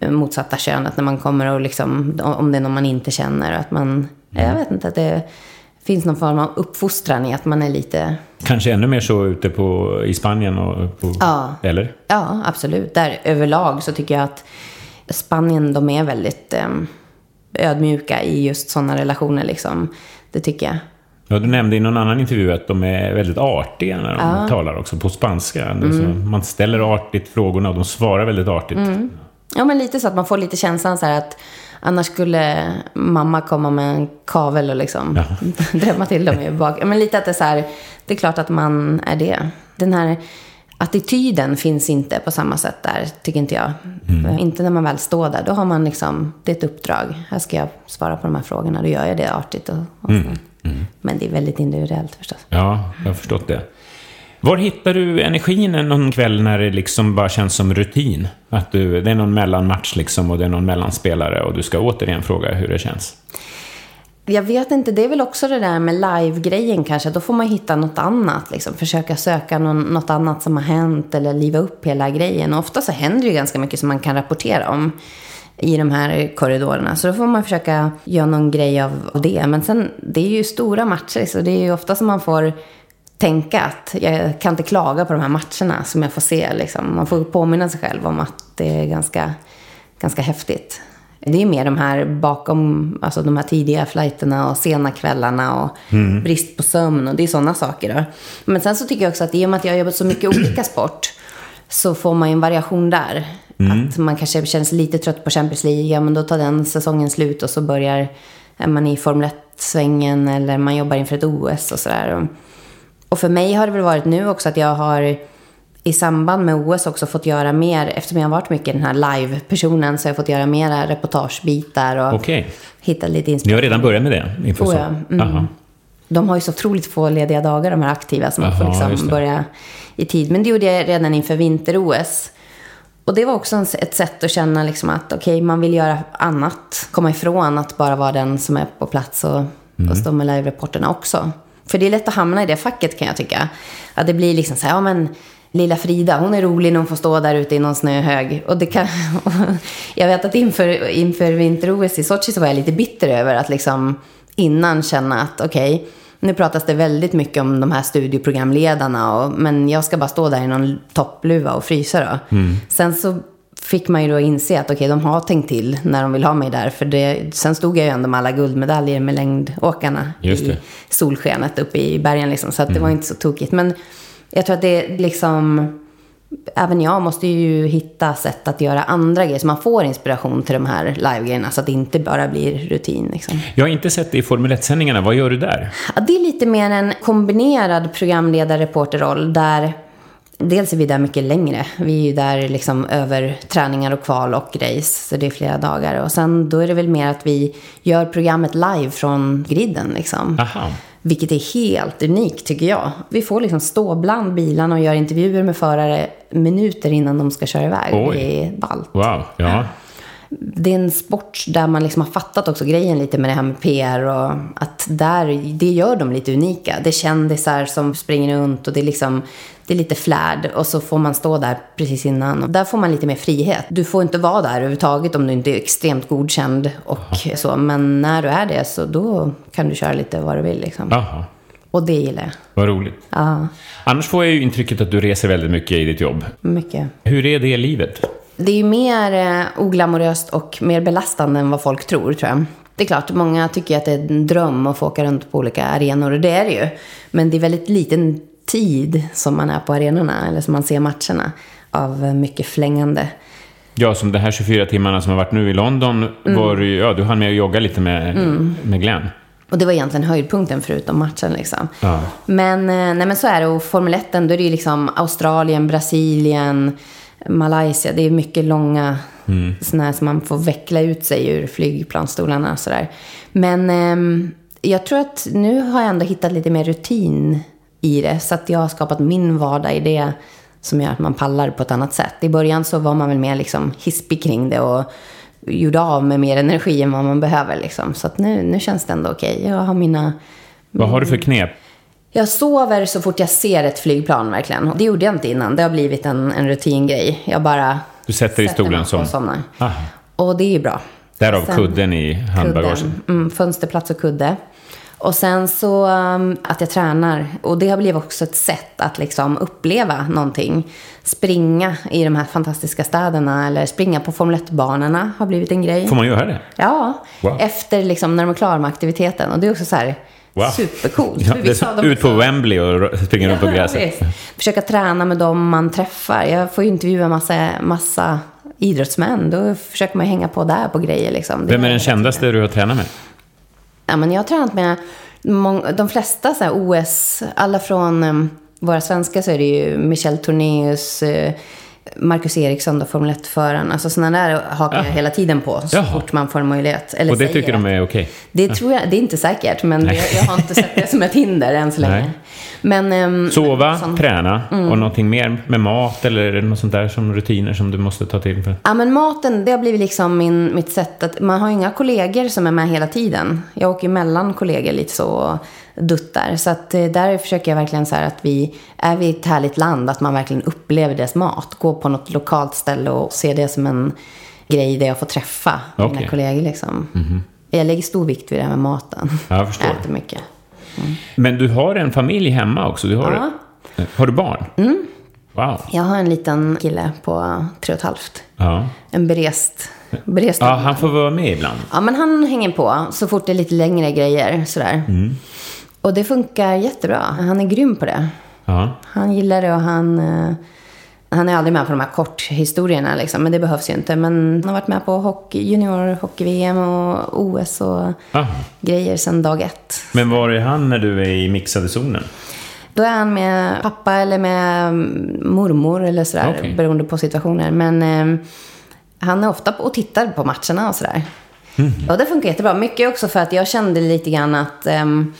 eh, motsatta könet när man kommer och liksom, om det är någon man inte känner. Att man, jag vet inte, att det finns någon form av uppfostran i att man är lite, Kanske ännu mer så ute på, i Spanien och på, Ja. Eller? ja absolut. Där överlag så tycker jag att Spanien, de är väldigt eh, ödmjuka i just sådana relationer liksom. Det tycker jag. Ja, du nämnde i någon annan intervju att de är väldigt artiga när de talar också på spanska. Mm. Så man ställer artigt frågorna och de svarar väldigt artigt. Mm. Ja, men lite så att man får lite känslan så här att annars skulle mamma komma med en kavel och liksom drämma till dem i bak. Ja, Men lite att det är så här, det är klart att man är det. Den här attityden finns inte på samma sätt där, tycker inte jag. Inte när man väl står där. Då har man liksom, det är ett uppdrag. Här ska jag svara på de här frågorna. Då gör jag det artigt och, och snällt. Men det är väldigt individuellt förstås. Ja, jag har förstått det. Var hittar du energin någon kväll när det liksom bara känns som rutin? Att du, det är någon mellanmatch liksom och det är någon mellanspelare och du ska återigen fråga hur det känns. Jag vet inte, det är väl också det där med live-grejen kanske. Då får man hitta något annat. Liksom. Försöka söka någon, något annat som har hänt eller liva upp hela grejen. Och ofta så händer det ju ganska mycket som man kan rapportera om i de här korridorerna. Så då får man försöka göra någon grej av av det. Men sen, det är ju stora matcher, så det är ju ofta som man får tänka att jag kan inte klaga på de här matcherna som jag får se. Liksom. Man får påminna sig själv om att det är ganska, ganska häftigt. Det är mer de här bakom, alltså de här tidiga flighterna och sena kvällarna och brist på sömn och det är sådana saker. Då. Men sen så tycker jag också att i och med att jag har jobbat så mycket olika sport så får man ju en variation där. Att man kanske känns lite trött på Champions League, ja men då tar den säsongen slut och så börjar man i Formel 1-svängen eller man jobbar inför ett OS och sådär. Och, för mig har det väl varit nu också att jag har i samband med OS också fått göra mer, eftersom jag har varit mycket den här live-personen så har jag fått göra mera reportagebitar och Okej. hitta lite Ni inspiration. har redan börjat med det? Inför Oh, ja. Mm. De har ju så otroligt få lediga dagar de här aktiva så man får liksom börja i tid. Men det gjorde jag redan inför vinter-OS. Och det var också ett sätt att känna liksom att okej, man vill göra annat. Komma ifrån att bara vara den som är på plats och, Mm. och stå med live-rapporterna också. För det är lätt att hamna i det facket kan jag tycka. Att det blir liksom så här, ja men lilla Frida, hon är rolig när hon får stå där ute i någon snöhög. Och det kan, jag vet att inför, inför vinter-OS i Sochi så var jag lite bitter över att liksom innan känna att okej, nu pratas det väldigt mycket om de här studioprogramledarna, och, men jag ska bara stå där i någon toppluva och frysa då. Sen så fick man ju då inse att okej, de har tänkt till när de vill ha mig där. För det, sen stod jag ju ändå med alla guldmedaljer med längdåkarna Just i solskenet uppe i bergen liksom. Så att det var inte så tokigt. Men Jag tror att det liksom... Även jag måste ju hitta sätt att göra andra grejer så man får inspiration till de här live-grejerna så att det inte bara blir rutin. Liksom. Jag har inte sett det i Formel 1-sändningarna. Vad gör du där? Ja, det är lite mer en kombinerad programledare-reporterroll där Dels är vi där mycket längre. Vi är ju där liksom över träningar och kval och race. Så det är flera dagar. Och sen då är det väl mer att vi gör programmet live från griden. Liksom. Aha. Vilket är helt unikt tycker jag. Vi får liksom stå bland bilarna och göra intervjuer med förare minuter innan de ska köra iväg. Oj. Det är ballt. Wow, ja. Det är en sport där man liksom har fattat också grejen lite med det här med PR och att där, det gör dem lite unika. Det är kändisar som springer runt och det är liksom, det är lite flärd och så får man stå där precis innan. Och där får man lite mer frihet. Du får inte vara där överhuvudtaget om du inte är extremt godkänd och så. Men när du är det så då kan du köra lite vad du vill liksom. Aha. Och det gillar jag. Vad roligt. Ja, Annars får jag ju intrycket att du reser väldigt mycket i ditt jobb. mycket. Hur är det livet? Det är ju mer eh, oglamoröst och mer belastande än vad folk tror, tror jag. Det är klart, många tycker att det är en dröm att få åka runt på olika arenor, och det är det ju. Men det är väldigt liten tid som man är på arenorna, eller som man ser matcherna, av eh, mycket flängande. Ja, som de här 24 timmarna som har varit nu i London, var du, ju- ja, du hann med att jogga lite med, med Glenn. Och det var egentligen höjdpunkten förutom matchen liksom. Ja. Men, eh, nej, men så är det. Och Formel 1, då är det ju liksom Australien, Brasilien, Malaysia. Det är mycket långa mm. sådana här som man får veckla ut sig ur flygplansstolarna och sådär. Men ehm, jag tror att nu har jag ändå hittat lite mer rutin i det. Så att jag har skapat min vardag i det som gör att man pallar på ett annat sätt. I början så var man väl mer liksom hispig kring det och gjorde av med mer energi än vad man behöver. Liksom. Så att nu, nu känns det ändå okej. Jag har mina Vad har du för knep? jag sover så fort jag ser ett flygplan verkligen. Och Det gjorde jag inte innan. Det har blivit en, en rutingrej. Jag bara Du sätter dig i stolen som- och somnar. Aha. Och det är ju bra. Därav Sen- kudden i handbagaget. Mm, fönsterplats och kudde. Och sen så um, att jag tränar. Och det har blivit också ett sätt att liksom uppleva någonting. Springa i de här fantastiska städerna eller springa på Formel 1-banorna har blivit en grej. Får man göra det? Ja, Wow. efter liksom när de är klara med aktiviteten. Och det är också så här Wow. supercoolt. Ja, det är ut på Wembley och springa runt på Ja, gräset. visst. Försöka träna med dem man träffar. Jag får ju intervjua massa, massa idrottsmän. Då försöker man hänga på där på grejer. Liksom. Vem är den kändaste du har tränat med? Ja, men jag har tränat med de flesta så här, OS. Alla från ehm, våra svenska så är det ju Michel Tornéus, eh, Marcus Eriksson, då, Formel 1-föraren. Alltså sådana där hakar jag Jaha. hela tiden på så Jaha. fort man får en möjlighet. Eller Och det säger tycker de är okej? Det tror jag, det är inte säkert, men det, jag har inte sett det som ett hinder än så länge. Nej. Men, ehm, Sova, sån- träna Mm. och någonting mer med mat eller är det något sånt där som rutiner som du måste ta till? För? Ja, men maten, det har blivit liksom min, mitt sätt att... Man har inga kollegor som är med hela tiden. Jag åker mellan kollegor lite så duttar. Så att eh, där försöker jag verkligen så här att vi... Är vi i ett härligt land, att man verkligen upplever deras mat. Gå på något lokalt ställe och se det som en grej där jag får träffa. Mhm. mina kollegor liksom. Jag lägger stor vikt vid det här med maten. Ja, jag förstår. äter mycket. Men du har en familj hemma också? Du har, Ja. har du barn? Mm. Wow. Jag har en liten kille på tre och ett halvt. Ja. En berest... berest ja, han får vara med ibland. Ja, men han hänger på så fort det är lite längre grejer sådär. Och det funkar jättebra. Han är grym på det. Ja. Han gillar det och han... eh, Han är aldrig med på de här korthistorierna liksom, men det behövs ju inte. Men han har varit med på hockey, junior hockey-VM och OS och Ah. grejer sedan dag ett. Men var är han när du är i mixade zonen? Då är han med pappa eller med mm, mormor eller sådär, Okej. beroende på situationer. Men eh, han är ofta och tittar på matcherna och sådär. Och det funkar jättebra. Mycket också för att jag kände lite grann att ehm,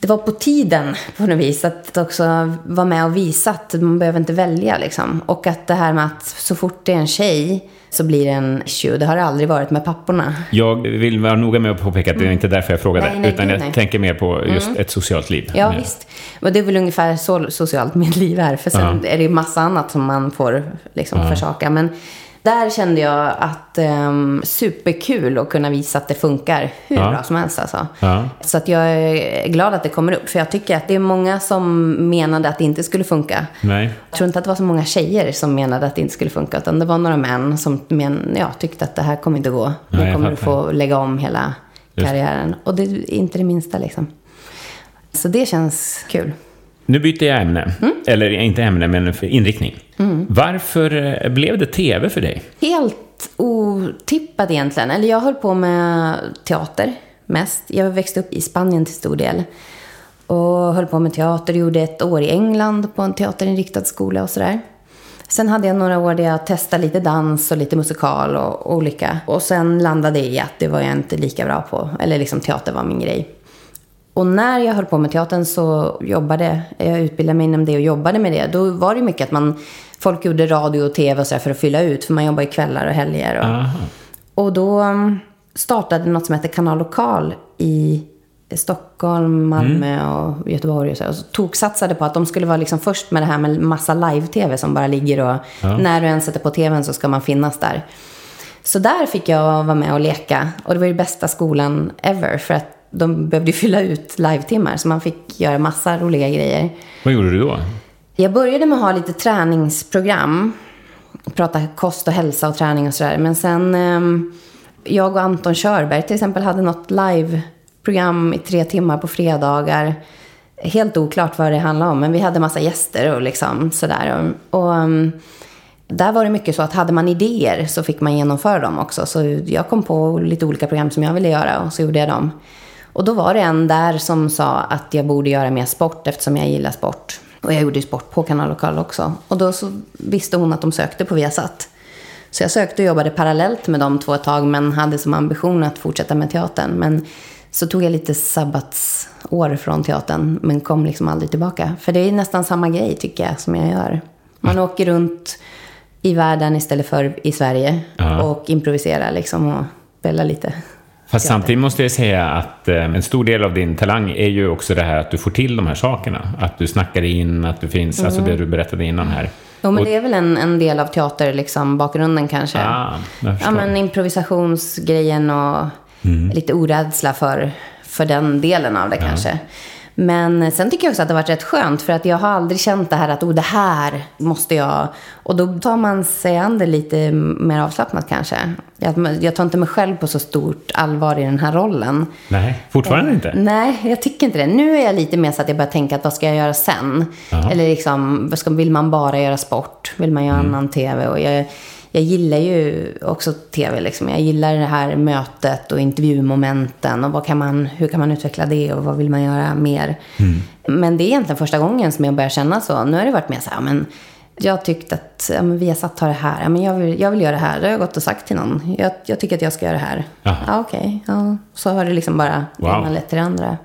det var på tiden på något vis att också vara med och visa att man behöver inte välja liksom. Och att det här med att så fort det är en tjej så blir det en issue. Det har det aldrig varit med papporna. Jag vill vara noga med att påpeka att det är inte därför jag frågade, Nej, nej, utan gud, jag nej. tänker mer på just ett socialt liv. Ja, Men- visst. Och det är väl ungefär så socialt mitt liv är. För sen Ja. är det ju massa annat som man får liksom försaka. Men där kände jag att um, superkul att kunna visa att det funkar hur Ja. bra som helst. Alltså. Ja. Så att jag är glad att det kommer upp. För jag tycker att det är många som menade att det inte skulle funka. Nej. Jag tror inte att det var så många tjejer som menade att det inte skulle funka. Utan det var några män som men, ja, tyckte att det här kommer inte gå. Nu kommer du få lägga om hela Just. karriären. Och det är inte det minsta liksom. Så det känns kul. Nu byter jag ämne. Mm. Eller inte ämne, men inriktning. Mm. Varför eh, blev det tv för dig? Helt otippat egentligen. Eller jag höll på med teater mest. Jag växte upp i Spanien till stor del. Och höll på med teater. Gjorde ett år i England på en teaterinriktad skola och sådär. Sen hade jag några år där jag testade lite dans och lite musikal och, olika. Och sen landade jag i att det var jag inte lika bra på. Eller liksom teater var min grej. Och när jag höll på med teatern så jobbade jag utbildade mig inom det och jobbade med det. Då var det mycket att man, folk gjorde radio och tv och så för att fylla ut. För man jobbar ju kvällar och helger. Och, och då um, startade något som heter Kanal Lokal i Stockholm, Malmö mm. och Göteborg och så. Och så toksatsade på att de skulle vara liksom först med det här med massa live-tv som bara ligger och ja. när du än sätter på tvn så ska man finnas där. Så där fick jag vara med och leka. Och det var ju bästa skolan ever. För att de behövde fylla ut live-timmar. Så man fick göra massa roliga grejer. Vad gjorde du då? Jag började med att ha lite träningsprogram. Prata kost och hälsa och träning och sådär. Men sen, ehm, jag och Anton Körberg till exempel hade något live-program i tre timmar på fredagar. Helt oklart vad det handlade om, men vi hade massa gäster och liksom sådär. Och, och ehm, där var det mycket så att hade man idéer så fick man genomföra dem också. Så jag kom på lite olika program som jag ville göra och så gjorde jag dem. Och då var det en där som sa att jag borde göra mer sport eftersom jag gillar sport. Och jag gjorde ju sport på Kanal Lokal också. Och då så visste hon att de sökte på Viasat. Så jag sökte och jobbade parallellt med de två ett tag men hade som ambition att fortsätta med teatern. Men så tog jag lite sabbatsår från teatern men kom liksom aldrig tillbaka. För det är nästan samma grej tycker jag som jag gör. Man mm. åker runt i världen istället för i Sverige ja. och improviserar liksom och spelar lite. Fast samtidigt måste jag säga att eh, en stor del av din talang är ju också det här att du får till de här sakerna. Att du snackar in, att du finns, mm. alltså det du berättade innan här. Jo, men det är väl en, en del av teater, liksom, bakgrunden kanske. Ah, ja, men improvisationsgrejen och mm. lite orädsla för, för den delen av det ja. kanske. Men sen tycker jag också att det har varit rätt skönt för att jag har aldrig känt det här att oh, det här måste jag. Och då tar man sig an det lite mer avslappnat kanske. Jag, jag tar inte mig själv på så stort allvar i den här rollen. Nej, fortfarande inte? Nej, jag tycker inte det. Nu är jag lite mer så att jag börjar tänka att vad ska jag göra sen? Aha. Eller liksom, vill man bara göra sport? Vill man göra mm. annan tv? Och jag, jag gillar ju också tv. Liksom. Jag gillar det här mötet och intervjumomenten. Och vad kan man, hur kan man utveckla det och vad vill man göra mer? Mm. Men det är egentligen första gången som jag börjar känna så. Nu har det varit mer så här, men jag tyckt att ja, men Viasat har det här. Ja, men jag, vill, jag vill göra det här. Det har jag gått och sagt till någon. Jag, jag tycker att jag ska göra det här. Ja, okej. Okay. Ja, så har det liksom bara wow. lett till det andra.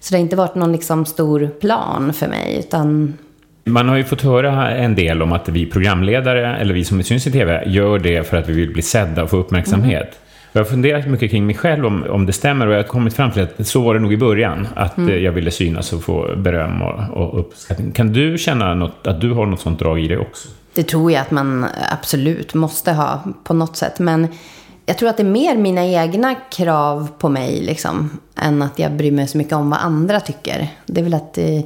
Så det har inte varit någon liksom stor plan för mig. Utan man har ju fått höra en del om att vi programledare, eller vi som syns i TV, gör det för att vi vill bli sedda och få uppmärksamhet. Mm. Jag har funderat mycket kring mig själv om, om det stämmer och jag har kommit fram till att så var det nog i början. Att mm. Eh, jag ville synas och få beröm och, och uppskattning. Kan du känna något, att du har något sånt drag i dig också? Det tror jag att man absolut måste ha på något sätt. Men jag tror att det är mer mina egna krav på mig liksom, än att jag bryr mig så mycket om vad andra tycker. Det är väl att eh,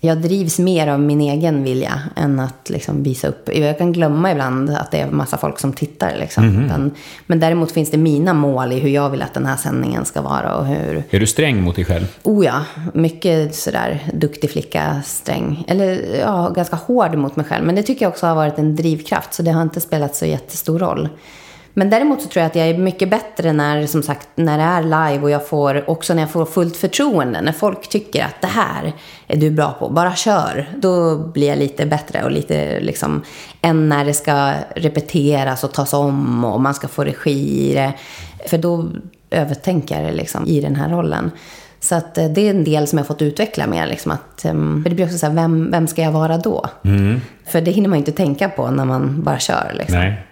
jag drivs mer av min egen vilja än att liksom visa upp. Jag kan glömma ibland att det är massa folk som tittar. Liksom. Mm men, men däremot finns det mina mål i hur jag vill att den här sändningen ska vara. Och hur... Är du sträng mot dig själv? Oh ja, mycket sådär duktig flicka, sträng. Eller ja, ganska hård mot mig själv. Men det tycker jag också har varit en drivkraft. Så det har inte spelat så jättestor roll. Men däremot så tror jag att jag är mycket bättre när, som sagt, när det är live och jag får, också när jag får fullt förtroende. När folk tycker att det här är du bra på, bara kör. Då blir jag lite bättre och lite liksom, än när det ska repeteras och tas om och man ska få regi i det. För då övertänker jag det liksom i den här rollen. Så att eh, det är en del som jag har fått utveckla mer. Liksom att, ehm, för det blir också så här, vem, vem ska jag vara då? Mm. För det hinner man ju inte tänka på när man bara kör. Liksom. Nej.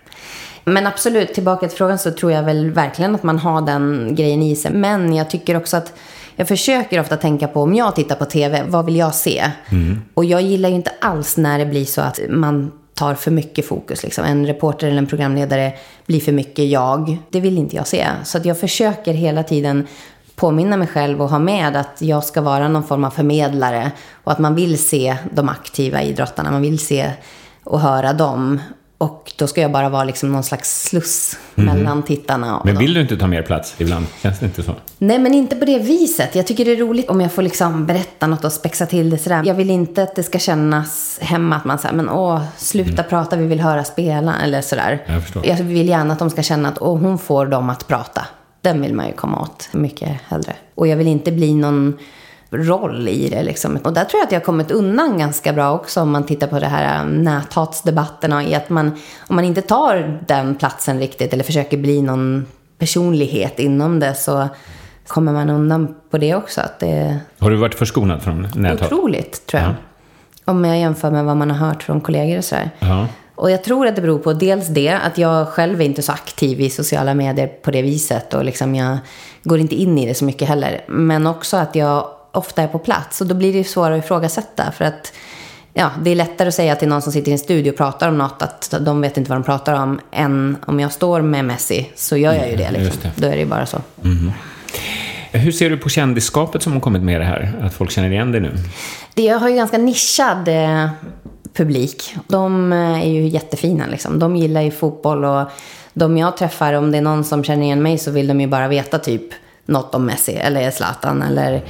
Men absolut, tillbaka till frågan så tror jag väl verkligen att man har den grejen i sig. Men jag tycker också att jag försöker ofta tänka på om jag tittar på tv, vad vill jag se? Mm. Och jag gillar ju inte alls när det blir så att man tar för mycket fokus. Liksom. En reporter eller en programledare blir för mycket jag. Det vill inte jag se. Så att jag försöker hela tiden påminna mig själv och ha med att jag ska vara någon form av förmedlare. Och att man vill se de aktiva idrottarna. Man vill se och höra dem. Och då ska jag bara vara liksom någon slags sluss mellan tittarna Men dem. vill du inte ta mer plats ibland? Känns det inte så? Nej, men inte på det viset. Jag tycker det är roligt om jag får liksom berätta något och spexa till det sådär. Jag vill inte att det ska kännas hemma att man säger, men åh, sluta prata, vi vill höra spela, eller sådär. Jag förstår. Jag vill gärna att de ska känna att, åh, hon får dem att prata. Den vill man ju komma åt mycket hellre. Och jag vill inte bli någon roll i det liksom. Och där tror jag att jag har kommit undan ganska bra också om man tittar på det här äh, näthatsdebatterna i att man, om man inte tar den platsen riktigt eller försöker bli någon personlighet inom det så kommer man undan på det också. Att det Har du varit förskonad från näthat? otroligt, tror jag. Om jag jämför med vad man har hört från kollegor och sådär. Ja. Och jag tror att det beror på dels det, att jag själv är inte så aktiv i sociala medier på det viset. Och liksom jag går inte in i det så mycket heller. Men också att jag ofta är på plats. Och då blir det svårare att ifrågasätta. För att ja, det är lättare att säga till någon som sitter i en studio och pratar om något att de vet inte vad de pratar om. Än om jag står med Messi så gör jag ju det. Mm, just Liksom. det. Då är det ju bara så. Hur ser du på kändisskapet som har kommit med det här? Att folk känner igen dig nu? Det har ju ganska nischad eh, publik. De eh, är ju jättefina liksom. De gillar ju fotboll och de jag träffar, om det är någon som känner igen mig så vill de ju bara veta typ något om Messi eller Zlatan eller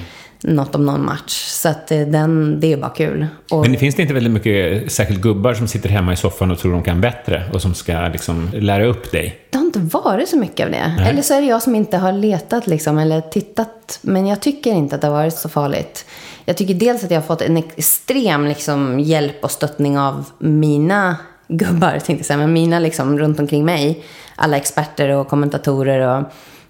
något om någon match. Så att eh, den, det är bara kul. Och, Men det finns det inte väldigt mycket, särskilt gubbar som sitter hemma i soffan och tror de kan bättre och som ska liksom lära upp dig? Det har inte varit så mycket av det. Nej. Eller så är det jag som inte har letat liksom, eller tittat. Men jag tycker inte att det har varit så farligt. Jag tycker dels att jag har fått en extrem liksom, hjälp och stöttning av mina gubbar, tänkte jag säga, men mina liksom, runt omkring mig. Alla experter och kommentatorer och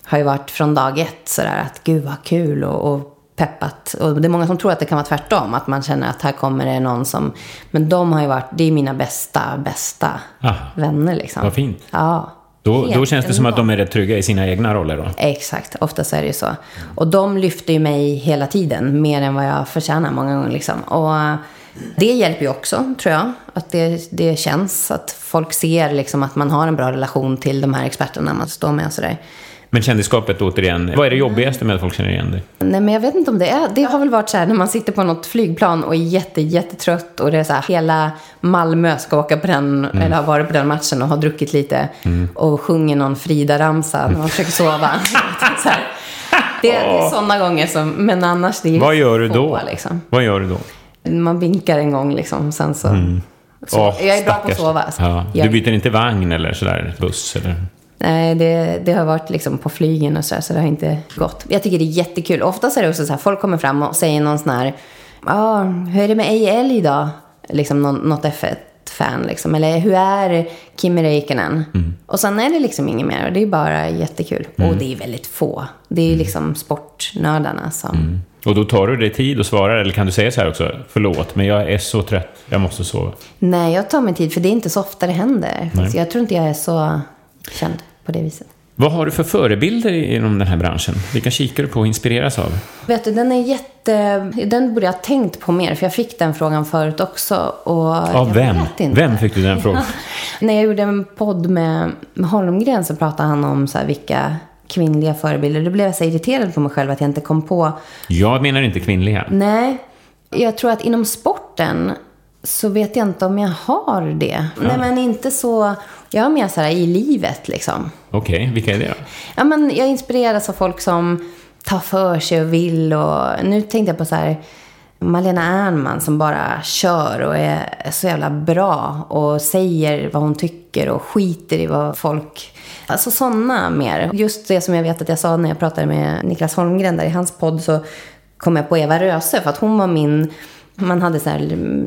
har ju varit från dag ett sådär att gud vad kul och, och peppat. Och det är många som tror att det kan vara tvärtom, att man känner att här kommer det någon som... Men de har ju varit, det är mina bästa, bästa Aha. vänner liksom. Vad fint. Ja. Då, då känns det som att de är rätt trygga i sina egna roller då? Exakt, oftast är det ju så. Och de lyfter ju mig hela tiden, mer än vad jag förtjänar många gånger. Liksom. Och eh, det hjälper ju också, tror jag. Att det, det känns, att folk ser liksom, att man har en bra relation till de här experterna man står med och sådär. Men kändisskapet återigen, vad är det jobbigaste med att folk känner igen dig? Nej, men jag vet inte om det är. Det har väl varit så här när man sitter på något flygplan och är jätte, jättetrött och det är så här, hela Malmö ska åka på den, eller har varit på den matchen och har druckit lite och sjunger någon Frida-ramsa när man försöker sova. Det, det är sådana gånger som, men annars det är Vad gör du då? få, liksom. Vad gör du då? Man vinkar en gång liksom, sen så. så Åh, jag är bra på att sova. så Ja. Du byter inte vagn eller sådär, buss eller? Nej, det, det har varit liksom på flygen och så, här, så det har inte gått. Jag tycker det är jättekul. Oftast är det också så här, folk kommer fram och säger någon sån här, ja, hur är det med AL idag? Liksom någon, något F1-fan liksom. Eller hur är Kimi Räikkönen? Och sen är det liksom inget mer och det är bara jättekul. Och det är väldigt få. Det är ju liksom sportnördarna som... Och då tar du dig tid och svarar, eller kan du säga så här också? Förlåt, men jag är så trött, jag måste sova. Nej, jag tar mig tid för det är inte så ofta det händer. Nej. Så jag tror inte jag är så känd på det viset. Vad har du för förebilder inom den här branschen? Vilka kikar du på och inspireras av? Vet du, den är jätte... Den borde jag ha tänkt på mer, för jag fick den frågan förut också. Och Av vem? Vem fick du den frågan? När jag gjorde en podd med, med Holmgren så pratade han om så här, vilka kvinnliga förebilder. Då blev jag så irriterad på mig själv att jag inte kom på. Jag menar inte kvinnliga. Nej, jag tror att inom sporten så vet jag inte om jag har det. Nej, men inte så... Jag har mer så här i livet liksom. Okej, vilka är det då? Ja, men jag inspireras av folk som tar för sig och vill. Och nu tänkte jag på så här, Malena Ernman som bara kör och är så jävla bra. Och säger vad hon tycker och skiter i vad folk... Alltså sådana mer. Just det som jag vet att jag sa när jag pratade med Niklas Holmgren där i hans podd så kom jag på Eva Röse. För att hon var min... Man hade så här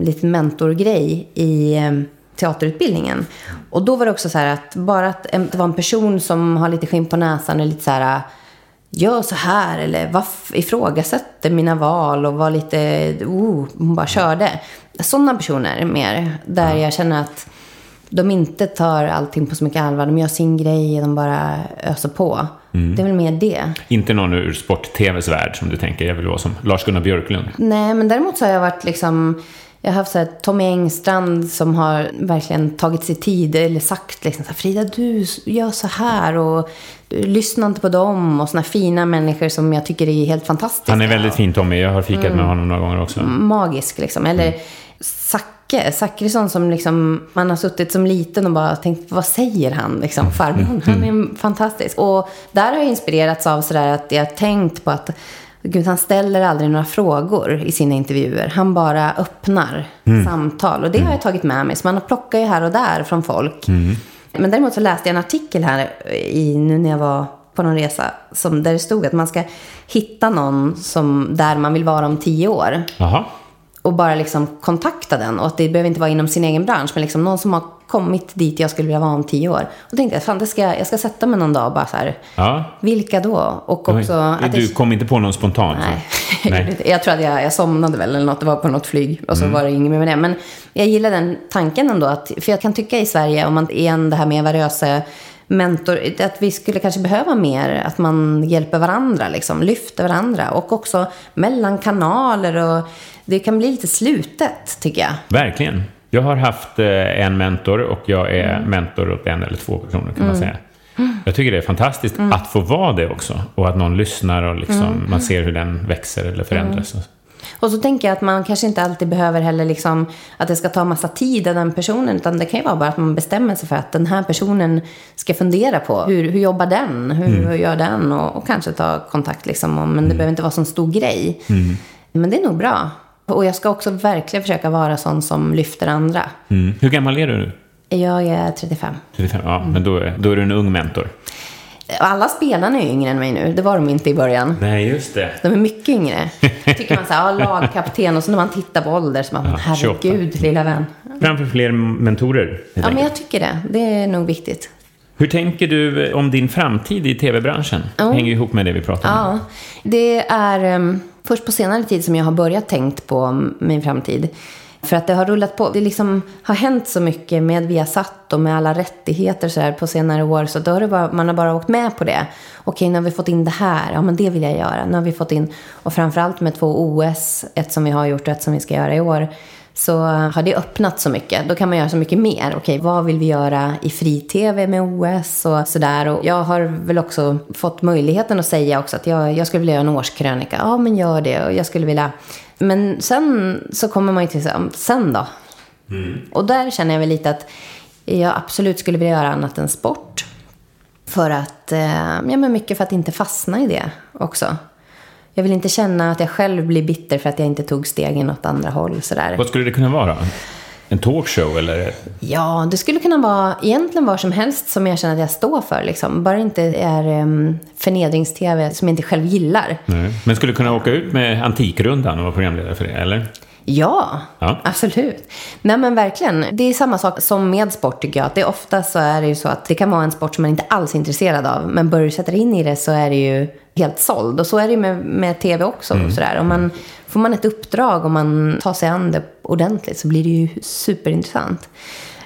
liten mentorgrej i eh, teaterutbildningen. Och då var det också så här att bara att det var en person som har lite skinn på näsan och lite så här gör så här eller varf- ifrågasätter mina val och var lite, oh, hon bara körde. Sådana personer mer, där jag känner att de inte tar allting på så mycket allvar. De gör sin grej, de bara öser på. Det är väl mer det. Inte någon ur sport-tvs värld som du tänker, jag vill vara som Lars-Gunnar Björklund. Nej, men däremot så har jag varit liksom... Jag har haft så här, Tommy Engstrand som har verkligen tagit sig tid eller sagt liksom så här, Frida du gör så här och du lyssnar inte på dem och såna fina människor som jag tycker är helt fantastiska. Han är väldigt fin Tommy, jag har fikat Mm. med honom några gånger också. Magisk liksom. Eller Zacke Zacke, Zackrisson som liksom, man har suttit som liten och bara tänkt, vad säger han liksom, farbrorn? Han är fantastisk. Och där har jag inspirerats av sådär att jag tänkt på att Gud, han ställer aldrig några frågor i sina intervjuer. Han bara öppnar samtal. Och det har jag tagit med mig. Så man plockar ju här och där från folk. Men däremot så läste jag en artikel här i, nu när jag var på någon resa. Som, där det stod att man ska hitta någon som, där man vill vara om tio år. Jaha. Och bara liksom kontakta den. Och att det behöver inte vara inom sin egen bransch. Men liksom någon som har kommit dit jag skulle vilja vara om tio år. Och tänkte jag, fan, det ska, jag ska sätta mig någon dag och bara så här. Ja. Vilka då? Och också... att du det- kom inte på någon spontant? Nej, Nej. jag, tror att jag, jag somnade väl eller något. Det var på något flyg och så Mm. var det inget mer med det. Men jag gillar den tanken ändå. Att, för jag kan tycka i Sverige, om man igen det här med Varöse mentor, att vi skulle kanske behöva mer att man hjälper varandra, liksom, lyfter varandra. Och också mellan kanaler och det kan bli lite slutet tycker jag. Verkligen. Jag har haft eh, en mentor och jag är Mm. mentor åt en eller två personer kan man säga. Jag tycker det är fantastiskt Mm. att få vara det också. Och att någon lyssnar och liksom, man ser hur den växer eller förändras. Mm. Och så tänker jag att man kanske inte alltid behöver heller liksom att det ska ta massa tid av den personen. Utan det kan ju vara bara att man bestämmer sig för att den här personen ska fundera på hur, hur jobbar den? Hur, hur gör den? Och, och kanske ta kontakt liksom. om- Men det behöver inte vara så en stor grej. Men det är nog bra. Och jag ska också verkligen försöka vara sån som lyfter andra. Mm. Hur gammal är du nu? Jag är 35. 35? Ja, Mm. men då är, då är du en ung mentor. Alla spelarna är yngre än mig nu. Det var de inte i början. Nej, just det. De är mycket yngre. Tycker man så här, ja, lagkapten och så när man tittar på ålder så man, Ja, herregud lilla vän. Framför fler mentorer. Ja, men enkelt. jag tycker det. Det är nog viktigt. Hur tänker du om din framtid i tv-branschen? Ja. hänger ihop med det vi pratar om. Ja, det är um, först på senare tid som jag har börjat tänkt på min framtid. För att det har rullat på. Det liksom har hänt så mycket med Viasat och med alla rättigheter så här på senare år. Så då har det bara, man har bara åkt med på det. Okej, nu har vi fått in det här. Ja, men det vill jag göra. Nu har vi fått in, och framförallt med två OS, ett som vi har gjort och ett som vi ska göra i år. Så har det öppnat så mycket. Då kan man göra så mycket mer. Okej, vad vill vi göra i fri-tv med OS och sådär. Och jag har väl också fått möjligheten att säga också att jag, jag skulle vilja göra en årskrönika. Ja, men gör det. Och jag skulle vilja... Men sen så kommer man ju till sen då? Och där känner jag väl lite att jag absolut skulle vilja göra annat än sport. För att, eh, ja men mycket för att inte fastna i det också. Jag vill inte känna att jag själv blir bitter för att jag inte tog stegen åt andra håll sådär. Vad skulle det kunna vara? En talkshow eller? Ja, det skulle kunna vara egentligen vad som helst som jag känner att jag står för. Liksom. Bara inte är um, förnedrings-tv som jag inte själv gillar. Nej. Men skulle du kunna åka ut med Antikrundan och vara programledare för det, eller? Ja, Ja. absolut. Nej men verkligen. Det är samma sak som med sport tycker jag. Att det ofta så är det ju så att det kan vara en sport som man inte alls är intresserad av. Men börjar du sätta dig in i det så är det ju helt såld. Och så är det ju med, med tv också. Och sådär. Om man, får man ett uppdrag och man tar sig an det ordentligt så blir det ju superintressant.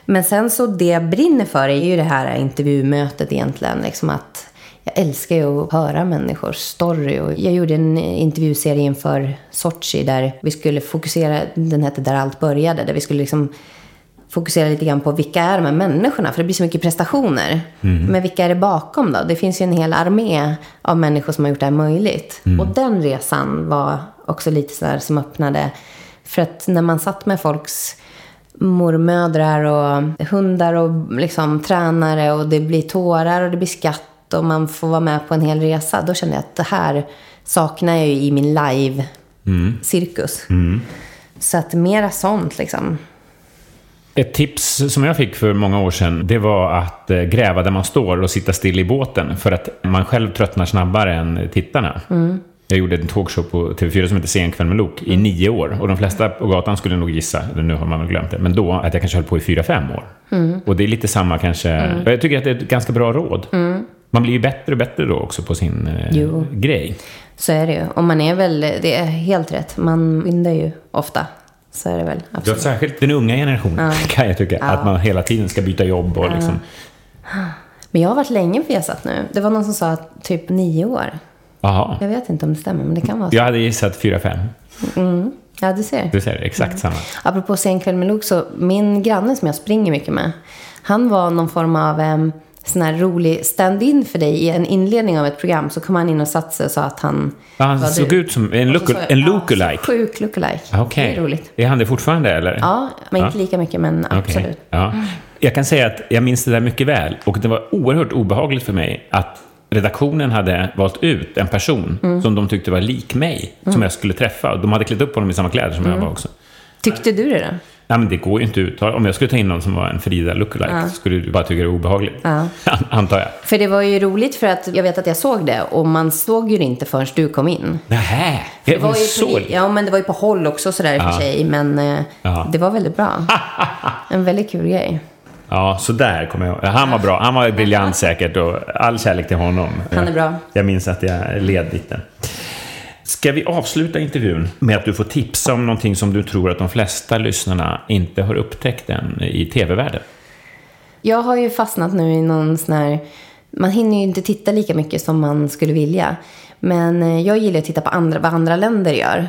Men sen så det jag brinner för är ju det här intervjumötet egentligen. Liksom att jag älskar ju att höra människors story. Och jag gjorde en intervjuserie inför Sochi där vi skulle fokusera, den hette Där allt började, där vi skulle liksom fokusera lite grann på vilka är de här människorna? För det blir så mycket prestationer. Men vilka är det bakom då? Det finns ju en hel armé av människor som har gjort det här möjligt. Och den resan var också lite så här som öppnade. För att när man satt med folks mormödrar och hundar och liksom tränare och det blir tårar och det blir skatt och man får vara med på en hel resa. Då kände jag att det här saknar jag ju i min live-cirkus. Så att mera sånt liksom. Ett tips som jag fick för många år sedan, det var att eh, gräva där man står och sitta still i båten. För att man själv tröttnar snabbare än tittarna. Jag gjorde en talkshow på TV4 som heter Sen kväll med Lok i nio år. Och de flesta på gatan skulle nog gissa, nu har man väl glömt det, men då att jag kanske höll på i fyra, fem år. Och det är lite samma kanske, jag tycker att det är ett ganska bra råd. Man blir ju bättre och bättre då också på sin eh, Jo. grej. Så är det ju. Och man är väl, det är helt rätt. Man vinner ju ofta. Så är det väl. Ja, Absolut. särskilt den unga generationen kan jag tycka. Att man hela tiden ska byta jobb och liksom... Men jag har varit länge på Viasat nu. Det var någon som sa typ nio år. Jaha. Jag vet inte om det stämmer, men det kan vara så. Jag hade gissat fyra, fem. Ja, du ser. Du ser, exakt samma. Apropå sen kväll med Lok, så min granne som jag springer mycket med, han var någon form av sån här rolig stand-in för dig i en inledning av ett program. Så kom han in och satte sig och sa att han Ja, han såg du. ut som en, look, jag, en ja, lookalike. Sjuk lookalike. Okej. Det är roligt. Är han det fortfarande eller? Ja, men inte Ja. lika mycket, men absolut. Ja. Jag kan säga att jag minns det där mycket väl och det var oerhört obehagligt för mig att redaktionen hade valt ut en person Mm. som de tyckte var lik mig, som jag skulle träffa. De hade klätt upp honom i samma kläder som jag Mm. var också. Tyckte du det då? Nej, men det går ju inte ut. Om jag skulle ta in någon som var en Frida lookalike så skulle du bara tycka det var obehagligt. Ja. Antar jag. För det var ju roligt för att jag vet att jag såg det och man såg ju det inte förrän du kom in. Nähä, Det jag var ju på, ja, men det var ju på håll också sådär i och för sig. Men eh, Ja. det var väldigt bra. En väldigt kul grej. Ja, så där kommer jag ihåg. Han var bra. Han var briljant säkert och all kärlek till honom. Han är bra. Jag minns att jag led lite. Ska vi avsluta intervjun med att du får tipsa om någonting som du tror att de flesta lyssnarna inte har upptäckt än i tv-världen? Jag har ju fastnat nu i någon sån här... Man hinner ju inte titta lika mycket som man skulle vilja. Men eh, jag gillar att titta på andra, vad andra länder gör.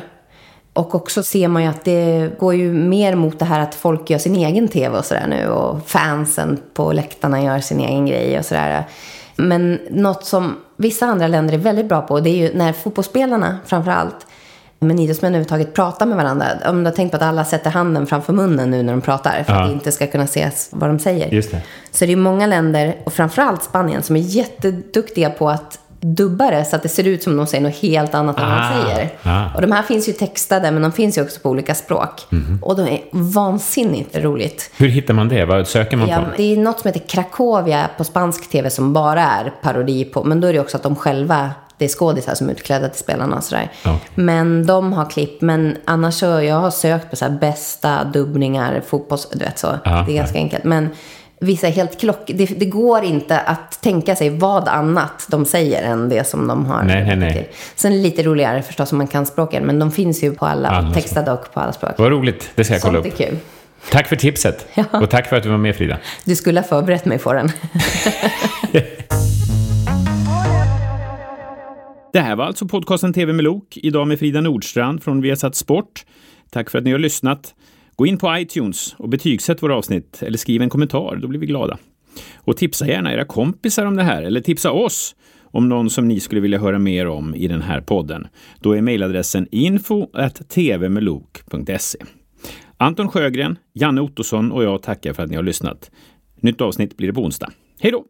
Och också ser man ju att det går ju mer mot det här att folk gör sin egen tv och sådär nu. Och fansen på läktarna gör sin egen grej och sådär. Men något som vissa andra länder är väldigt bra på, det är ju när fotbollsspelarna framför allt, men idrottsmän överhuvudtaget pratar med varandra. Om du har tänkt på att alla sätter handen framför munnen nu när de pratar, för Ja. att det inte ska kunna ses vad de säger. Just det. Så det är många länder, och framförallt Spanien, som är jätteduktiga på att dubba det så att det ser ut som de säger något helt annat än Ah, de säger. ah. Och de här finns ju textade, men de finns ju också på olika språk. Mhm. Och de är vansinnigt roligt. Hur hittar man det? Vad söker man Ja, på? det är något som heter Cracovia på spansk tv som bara är parodi på, men då är det också att de själva, det är skådisar som är utklädda till spelarna och sådär. Okej. Men de har klipp, men annars så, jag har sökt på så här bästa dubbningar, fotbolls, du vet så. Ja, det är ganska enkelt. Men vissa är helt klock, det, det går inte att tänka sig vad annat de säger än det som de har. Nej, nej, nej. Sen är det lite roligare förstås om man kan språken, men de finns ju på alla, Alla textade och på alla språk. Vad roligt. Det ska jag kolla Sånt upp. är kul. Tack för tipset. Ja. Och tack för att du var med Frida. Du skulle ha förberett mig på den. Det här var alltså podcasten TV med Lok, idag med Frida Nordstrand från Viasat Sport. Tack för att ni har lyssnat. Gå in på iTunes och betygsätt våra avsnitt eller skriv en kommentar, då blir vi glada. Och tipsa gärna era kompisar om det här, eller tipsa oss om någon som ni skulle vilja höra mer om i den här podden. Då är mejladressen info.tvmelok.se. Anton Sjögren, Janne Ottosson och jag tackar för att ni har lyssnat. Nytt avsnitt blir det på onsdag. Hej då!